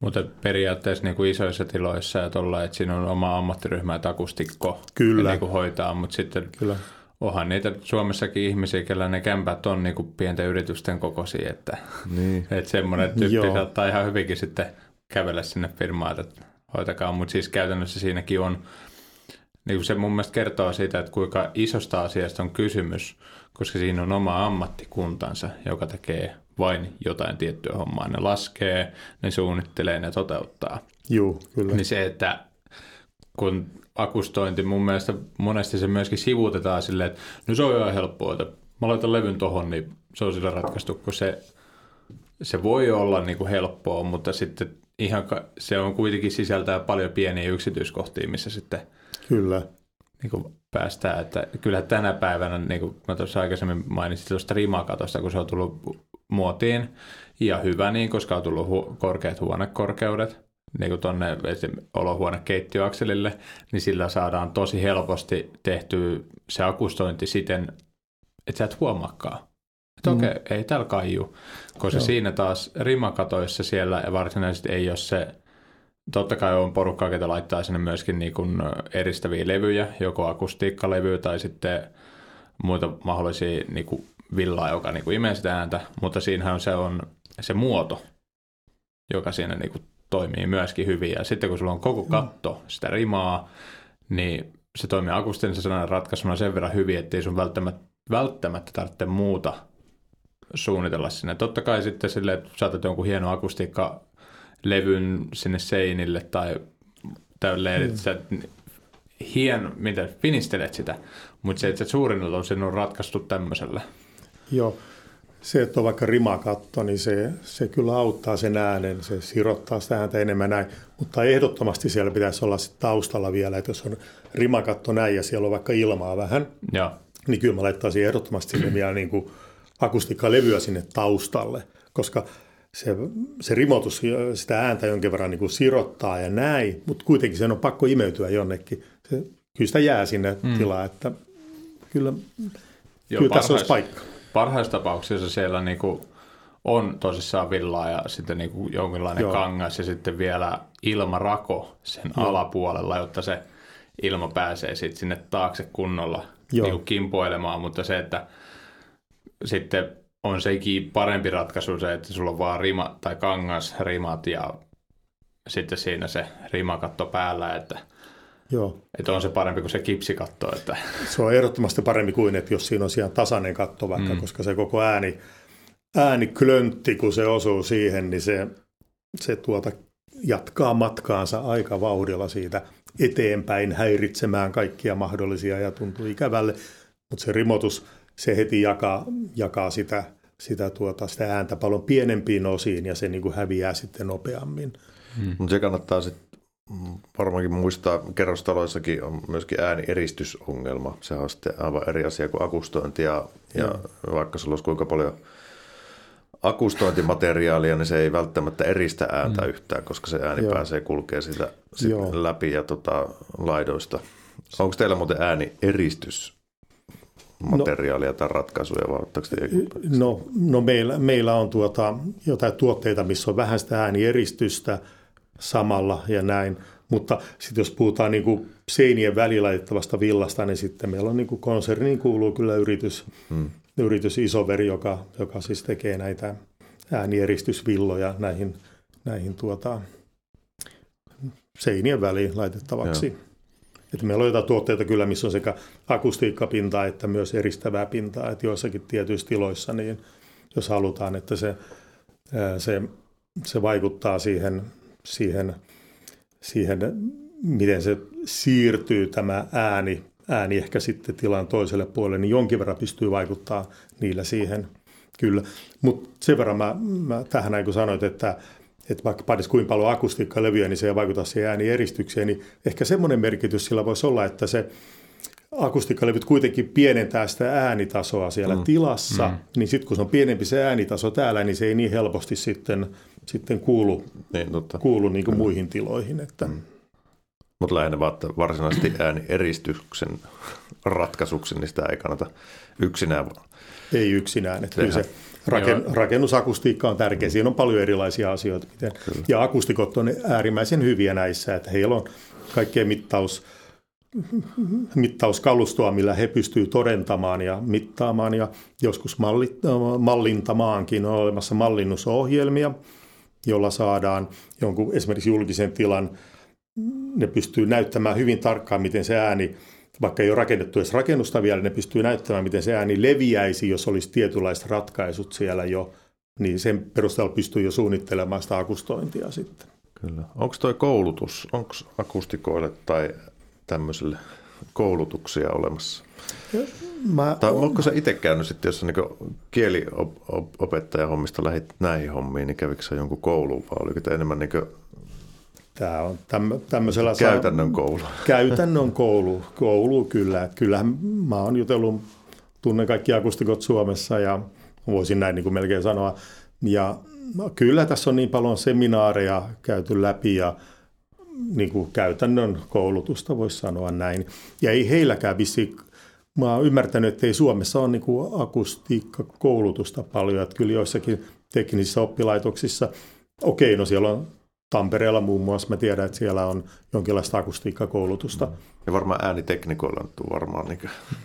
Mutta periaatteessa niin kuin isoissa tiloissa ja tuolla, että siinä on oma ammattiryhmä, että akustikko Kyllä. Niin kuin hoitaa, mutta sitten Kyllä. onhan niitä Suomessakin ihmisiä, kellä ne kämpät on niin kuin pienten yritysten kokoisia, että, niin. että semmoinen tyyppi Joo. saattaa ihan hyvinkin sitten kävellä sinne firmaan, että hoitakaa, mutta siis käytännössä siinäkin on, niin kuin se mun mielestä kertoo siitä, että kuinka isosta asiasta on kysymys, koska siinä on oma ammattikuntansa, joka tekee vain jotain tiettyä hommaa. Ne laskee, ne suunnittelee, ne toteuttaa. Joo, kyllä. Niin se, että kun akustointi mun mielestä monesti se myöskin sivuutetaan silleen, että no se on ihan helppoa, että mä laitan levyn tohon, niin se on sillä ratkaistu, kun se, se voi olla niin kuin helppoa, mutta sitten ihan, se on kuitenkin sisältää paljon pieniä yksityiskohtia, missä sitten Kyllä. Niin kuin päästään, että kyllä tänä päivänä, niin kuin mä tuossa aikaisemmin mainitsin tuosta rimakatosta, kun se on tullut muotiin ja hyvä niin, koska on tullut hu- korkeat huonekorkeudet, niin kuin tuonne olohuonekeittiöakselille, niin sillä saadaan tosi helposti tehtyä se akustointi siten, että sä et huomaakaan. Että mm. okei, okay, ei täällä kaiju. Koska Joo. siinä taas rimakatoissa siellä varsinaisesti ei ole se, totta kai on porukkaa, ketä laittaa sinne myöskin niin kuin eristäviä levyjä, joko akustiikkalevyä tai sitten muita mahdollisia niin kuin villaa, joka niin kuin imee sitä ääntä, mutta siinähän se on se muoto, joka siinä niin kuin toimii myöskin hyvin. Ja sitten kun sulla on koko katto sitä rimaa, niin se toimii akustisena ratkaisuna sen verran hyvin, ettei sun välttämättä, välttämättä tarvitse muuta suunnitella sinne. Totta kai sitten silleen, että saatat jonkun hieno akustiikka levyn sinne seinille tai tälleen, että sä hieno, mitä finistelet sitä, mutta se, että se suurin osa on ratkaistu tämmöisellä. Joo, se, että on vaikka rimakatto, niin se, se kyllä auttaa sen äänen, se sirottaa sitä ääntä enemmän näin. Mutta ehdottomasti siellä pitäisi olla sit taustalla vielä, että jos on rimakatto näin ja siellä on vaikka ilmaa vähän, ja. niin kyllä mä laittaisin ehdottomasti sinne vielä niin kuin akustiikkalevyä sinne taustalle, koska se, se rimotus sitä ääntä jonkin verran niin kuin sirottaa ja näin, mutta kuitenkin sen on pakko imeytyä jonnekin. Se, kyllä sitä jää sinne mm. tilaa, että kyllä, Joo, kyllä tässä olisi paikka parhaissa tapauksissa siellä niinku on tosissaan villaa ja sitten niinku jonkinlainen Joo. kangas ja sitten vielä ilmarako sen Joo. alapuolella, jotta se ilma pääsee sitten sinne taakse kunnolla niinku kimpoilemaan, mutta se, että sitten on sekin parempi ratkaisu se, että sulla on vaan rima tai kangas, rimat ja sitten siinä se rimakatto päällä, että Joo. Että on se parempi kuin se kipsikatto. Että... Se on ehdottomasti parempi kuin, että jos siinä on siellä tasainen katto vaikka, mm. koska se koko ääni, ääni klöntti, kun se osuu siihen, niin se, se tuota jatkaa matkaansa aika vauhdilla siitä eteenpäin häiritsemään kaikkia mahdollisia ja tuntuu ikävälle. Mutta se rimotus, se heti jakaa, jakaa sitä, sitä, tuota, sitä ääntä paljon pienempiin osiin ja se niin kuin häviää sitten nopeammin. Hmm. Se kannattaa sitten varmaankin muistaa, kerrostaloissakin on myöskin ääni-eristysongelma. Se on sitten aivan eri asia kuin akustointi ja, ja vaikka sulla olisi kuinka paljon akustointimateriaalia, niin se ei välttämättä eristä ääntä mm. yhtään, koska se ääni Joo. pääsee kulkee sitä, sitä läpi ja tota, laidoista. Onko teillä muuten ääni eristys materiaalia no, tai ratkaisuja vai No, no meillä, meillä on tuota, jotain tuotteita, missä on vähän sitä äänieristystä – samalla ja näin. Mutta sitten jos puhutaan niin kuin seinien välilaitettavasta villasta, niin sitten meillä on niin kuin konserniin kuuluu kyllä yritys, hmm. yritys Isoveri, joka, joka siis tekee näitä äänieristysvilloja näihin, näihin tuota, seinien väliin laitettavaksi. Joo. Että meillä on jotain tuotteita kyllä, missä on sekä akustiikkapintaa että myös eristävää pintaa. Että joissakin tietyissä tiloissa, niin jos halutaan, että se, se, se vaikuttaa siihen, siihen, siihen, miten se siirtyy tämä ääni, ääni ehkä sitten tilan toiselle puolelle, niin jonkin verran pystyy vaikuttaa niillä siihen kyllä. Mutta sen verran mä, mä tähän kun sanoit, että että vaikka painisi kuinka paljon akustiikkalevyjä, niin se ei vaikuta siihen äänieristykseen, niin ehkä semmoinen merkitys sillä voisi olla, että se akustiikkalevyt kuitenkin pienentää sitä äänitasoa siellä mm. tilassa, mm. niin sitten kun se on pienempi se äänitaso täällä, niin se ei niin helposti sitten, sitten kuulu, niin, totta. kuulu niin kuin muihin tiloihin. Että. Mm. Mutta lähinnä vaan, että varsinaisesti ääni-eristyksen ratkaisuksi, niin sitä ei kannata yksinään. Ei yksinään. Että kyllä se raken, rakennusakustiikka on tärkeä. Siinä on paljon erilaisia asioita. Miten. Ja akustikot on äärimmäisen hyviä näissä, että heillä on kaikkea mittaus, mittauskalustoa, millä he pystyvät todentamaan ja mittaamaan ja joskus mallit, mallintamaankin. On olemassa mallinnusohjelmia, jolla saadaan jonkun esimerkiksi julkisen tilan, ne pystyy näyttämään hyvin tarkkaan, miten se ääni vaikka ei ole rakennettu edes rakennusta vielä, ne pystyy näyttämään, miten se ääni leviäisi, jos olisi tietynlaiset ratkaisut siellä jo, niin sen perusteella pystyy jo suunnittelemaan sitä akustointia sitten. Kyllä. Onko tuo koulutus, onko akustikoille tai tämmöiselle koulutuksia olemassa? Mä, tai onko se itse käynyt sitten, jos niin kieliopettajan hommista lähit näihin hommiin, niin kävikö se jonkun kouluun vai oliko enemmän niin Tämä on tämmöisellä... Käytännön koulu. Käytännön koulu, koulu kyllä. Kyllähän mä oon jutellut, tunnen kaikki akustikot Suomessa ja voisin näin niin kuin melkein sanoa. Ja no, kyllä tässä on niin paljon seminaareja käyty läpi ja niin kuin käytännön koulutusta voisi sanoa näin. Ja ei heilläkään vissi, mä oon ymmärtänyt, että ei Suomessa ole niin akustiikkakoulutusta paljon, että kyllä joissakin teknisissä oppilaitoksissa, okei, no siellä on Tampereella muun muassa mä tiedän, että siellä on jonkinlaista akustiikkakoulutusta. Ja varmaan ääniteknikoilla on varmaan. Niin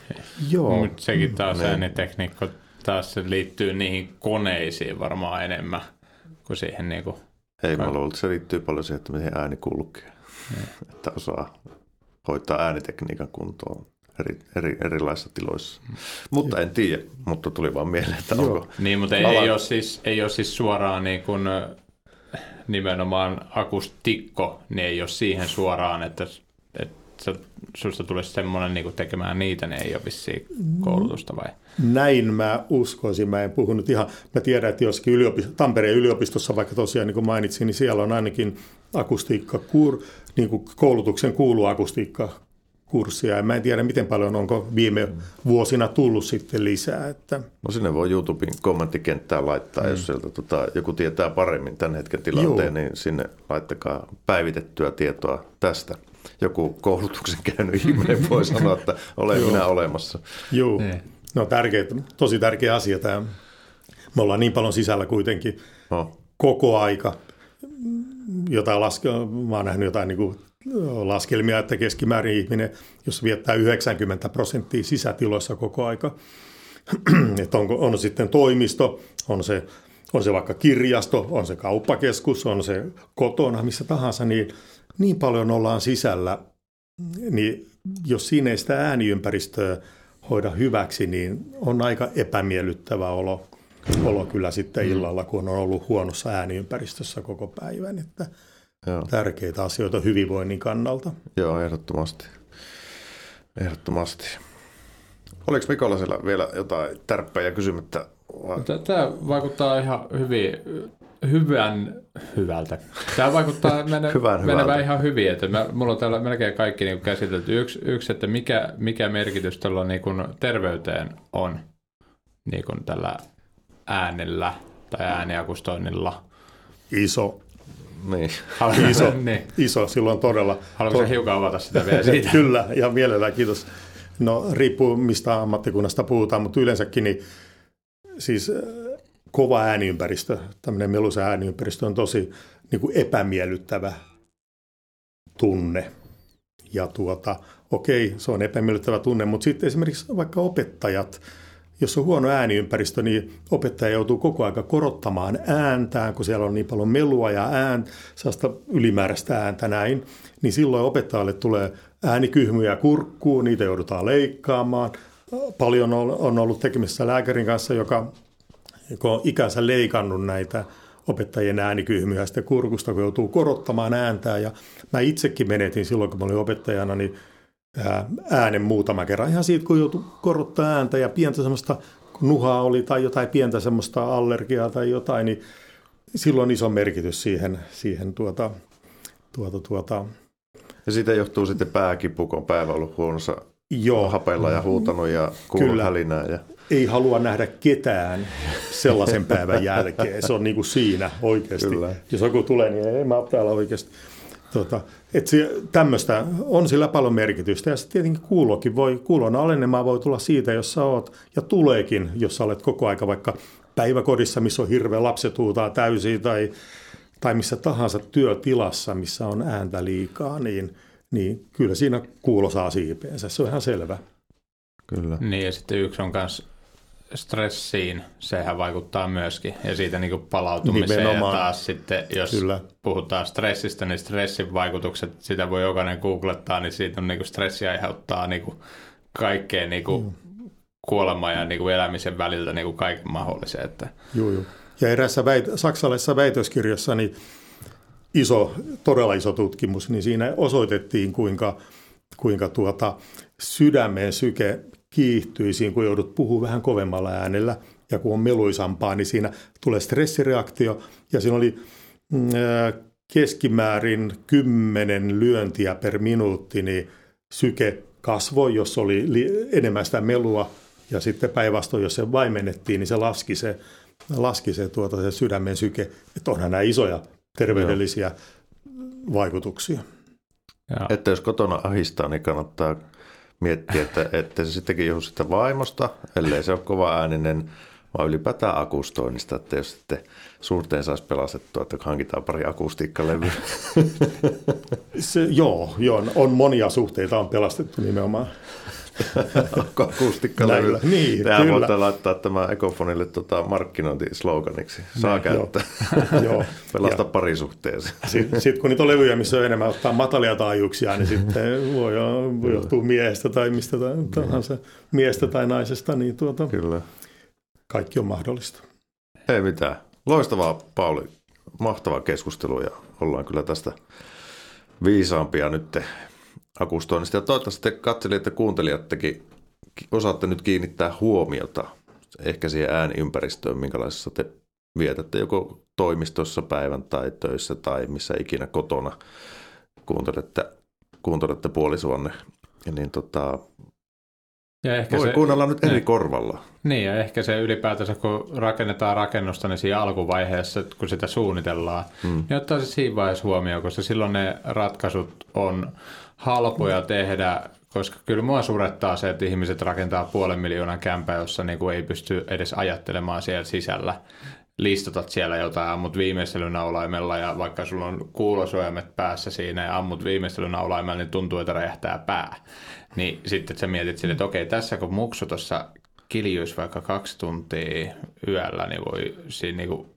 Joo. Mutta sekin taas niin. äänitekniikko taas liittyy niihin koneisiin varmaan enemmän kuin siihen niin kuin... Ei, mä luulen, että se liittyy paljon siihen, että miten ääni kulkee. Niin. Että osaa hoitaa äänitekniikan kuntoon eri, eri, erilaisissa tiloissa. Mm. Mutta en tiedä, mutta tuli vaan mieleen, että Joo. onko... Niin, mutta ei, ei, ole siis, ei ole siis suoraan niin kuin nimenomaan akustikko, niin ei ole siihen suoraan, että, että susta tulisi semmoinen niin tekemään niitä, niin ei ole vissiin koulutusta vai? Näin mä uskoisin. Mä en puhunut ihan, mä tiedän, että joskin yliopisto, Tampereen yliopistossa, vaikka tosiaan niin kuin mainitsin, niin siellä on ainakin akustiikka, niin kuin koulutuksen kuuluu akustiikka kurssia. Ja mä en tiedä, miten paljon onko viime vuosina tullut sitten lisää. Että... No sinne voi YouTuben kommenttikenttään laittaa, mm. jos sieltä tota, joku tietää paremmin tämän hetken tilanteen, Joo. niin sinne laittakaa päivitettyä tietoa tästä. Joku koulutuksen käynyt ihminen voi sanoa, että olen minä olemassa. Joo, niin. no tärkeä, tosi tärkeä asia tämä. Me ollaan niin paljon sisällä kuitenkin no. koko aika. Jotain laske, mä oon nähnyt jotain niin kuin laskelmia, että keskimäärin ihminen, jos viettää 90 prosenttia sisätiloissa koko aika, että on, on sitten toimisto, on se, on se vaikka kirjasto, on se kauppakeskus, on se kotona, missä tahansa, niin niin paljon ollaan sisällä, niin jos siinä ei sitä ääniympäristöä hoida hyväksi, niin on aika epämiellyttävä olo, olo kyllä sitten mm. illalla, kun on ollut huonossa ääniympäristössä koko päivän. Että Joo. tärkeitä asioita hyvinvoinnin kannalta. Joo, ehdottomasti. Ehdottomasti. Oliko Mikolasella vielä jotain tärppejä kysymättä? Tämä vaikuttaa ihan hyvin, hyvän, hyvältä. Tämä vaikuttaa mene, hyvän menevän ihan hyvin. Että mä, mulla on täällä melkein kaikki niin käsitelty. Yksi, yksi, että mikä, mikä merkitys tällä niin kuin terveyteen on niin kuin tällä äänellä tai ääniakustoinnilla. Iso niin. iso, niin. iso silloin todella. Haluatko to... hiukan avata sitä vielä siitä? Kyllä, ja mielellään kiitos. No riippuu mistä ammattikunnasta puhutaan, mutta yleensäkin niin siis äh, kova ääniympäristö, tämmöinen meluisa ääniympäristö on tosi niin kuin epämiellyttävä tunne. Ja tuota, okei, se on epämiellyttävä tunne, mutta sitten esimerkiksi vaikka opettajat jos on huono ääniympäristö, niin opettaja joutuu koko aika korottamaan ääntään, kun siellä on niin paljon melua ja ään, sellaista ylimääräistä ääntä näin, niin silloin opettajalle tulee äänikyhmyjä kurkkuun, niitä joudutaan leikkaamaan. Paljon on ollut tekemisissä lääkärin kanssa, joka, joka on ikänsä leikannut näitä opettajien äänikyhmyjä sitten kurkusta, kun joutuu korottamaan ääntää. Ja mä itsekin menetin silloin, kun mä olin opettajana, niin äänen muutama kerran. Ihan siitä, kun joutui korottaa ääntä ja pientä semmoista, kun nuhaa oli tai jotain pientä semmoista allergiaa tai jotain, niin silloin iso merkitys siihen, siihen tuota, tuota, tuota. Ja siitä johtuu sitten pääkipu, kun on päivä ollut huonossa Joo. hapella ja huutanut ja kuullut hälinää. Ja... Ei halua nähdä ketään sellaisen päivän jälkeen. Se on niin kuin siinä oikeasti. Kyllä. Jos joku tulee, niin ei mä täällä oikeasti. Tota, että tämmöistä on sillä paljon merkitystä. Ja sitten tietenkin kuulokin voi, kuulon alenemaa voi tulla siitä, jos sä oot, ja tuleekin, jos sä olet koko aika vaikka päiväkodissa, missä on hirveä lapset huutaa täysin, tai, tai missä tahansa työtilassa, missä on ääntä liikaa, niin, niin kyllä siinä kuulo saa siipeensä. Se on ihan selvä. Kyllä. Niin ja sitten yksi on myös stressiin, sehän vaikuttaa myöskin, ja siitä niin palautumiseen. Nimenomaan. Ja taas sitten, jos Kyllä. puhutaan stressistä, niin stressin vaikutukset, sitä voi jokainen googlettaa, niin siitä on niin kuin stressi aiheuttaa niin kuin kaikkea niin kuin mm. kuoleman ja niin kuin elämisen väliltä niin kuin kaiken mahdollisen. Että... Joo, joo. Ja erässä väit- saksalaisessa väitöskirjassa niin iso, todella iso tutkimus, niin siinä osoitettiin, kuinka, kuinka tuota, sydämen syke kiihtyisiin, kun joudut puhua vähän kovemmalla äänellä ja kun on meluisampaa, niin siinä tulee stressireaktio ja siinä oli mm, keskimäärin kymmenen lyöntiä per minuutti, niin syke kasvoi, jos oli enemmän sitä melua ja sitten päinvastoin, jos se vaimennettiin, niin se laski se, laski se, tuota, se sydämen syke. Että onhan nämä isoja terveydellisiä Joo. vaikutuksia. Ja. Että jos kotona ahistaa, niin kannattaa miettiä, että, että se sittenkin johtuu sitä vaimosta, ellei se ole kova ääninen, vaan ylipäätään akustoinnista, että jos sitten suurteen saisi pelastettua, että hankitaan pari akustiikkalevyä. Se, joo, joo, on monia suhteita on pelastettu nimenomaan. Akustiikkalevy. Niin, Tämä kyllä. voidaan laittaa tämä Ecofonille tota markkinointisloganiksi. Saa Näin, käyttää. Joo. Pelasta parisuhteeseen. Sitten sit kun niitä on levyjä, missä on enemmän ottaa matalia taajuuksia, niin sitten voi, johtua miehestä tai mistä tahansa, miestä tai naisesta, niin tuota, kyllä. kaikki on mahdollista. Ei mitään. Loistavaa, Pauli. Mahtava keskustelu ja ollaan kyllä tästä viisaampia nyt akustoinnista. Ja toivottavasti katselijat ja kuuntelijattekin osaatte nyt kiinnittää huomiota ehkä siihen ääniympäristöön, minkälaisessa te vietätte joko toimistossa päivän tai töissä tai missä ikinä kotona kuuntelette, kuuntelette. Ja niin tota, ja ehkä Voi se, kuunnella nyt eri niin, korvalla. Niin, ja ehkä se ylipäätänsä, kun rakennetaan rakennusta, niin siinä alkuvaiheessa, kun sitä suunnitellaan, hmm. niin ottaa se siinä vaiheessa huomioon, koska silloin ne ratkaisut on halpoja tehdä, koska kyllä mua surettaa se, että ihmiset rakentaa puolen miljoonan kämpää, jossa niin kuin ei pysty edes ajattelemaan siellä sisällä. Listatat siellä jotain, ammut viimeistelynaulaimella ja vaikka sulla on kuulosuojamet päässä siinä ja ammut viimeistelynaulaimella, niin tuntuu, että räjähtää pää. Niin sitten sä mietit sille, että okei, tässä kun muksu tuossa kiljuisi vaikka kaksi tuntia yöllä, niin voi siinä niin kuin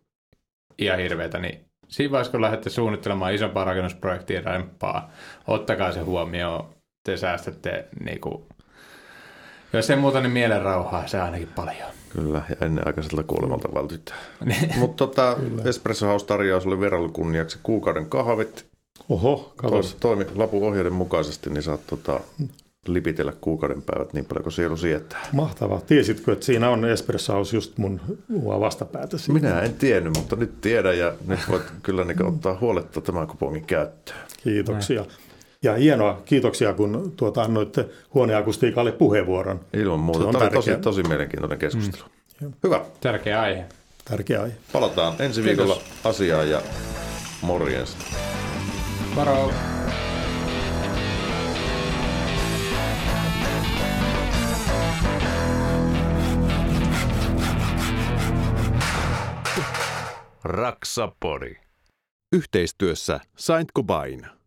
ihan hirveätä, niin siinä vaiheessa, kun lähdette suunnittelemaan isompaa rakennusprojektia rempaa, ottakaa se huomioon. Te säästätte, niin kuin, jos ei muuta, niin mielen rauhaa, se ainakin paljon. Kyllä, ja ennen aikaiselta kuolemalta vältytään. Niin. Mutta tota, Espresso House tarjous oli kunniaksi kuukauden kahvit. Oho, katos. Toimi lapun ohjeiden mukaisesti, niin saat tota, lipitellä kuukauden päivät niin paljon kuin sielu sietää. Mahtavaa. Tiesitkö, että siinä on Espresso House just mun mua vastapäätä? Siitä? Minä en tiennyt, mutta nyt tiedän ja nyt voit kyllä niin ottaa huoletta tämän kupongin käyttöön. Kiitoksia. Ja hienoa, kiitoksia kun tuota, annoitte huoneakustiikalle puheenvuoron. Ilman muuta. Tämä on tosi, tosi mielenkiintoinen keskustelu. Mm. Hyvä. Tärkeä aihe. Tärkeä aihe. Palataan ensi viikolla Kiitos. asiaan ja morjens. Moro. Raksapori. Yhteistyössä Saint Gobain.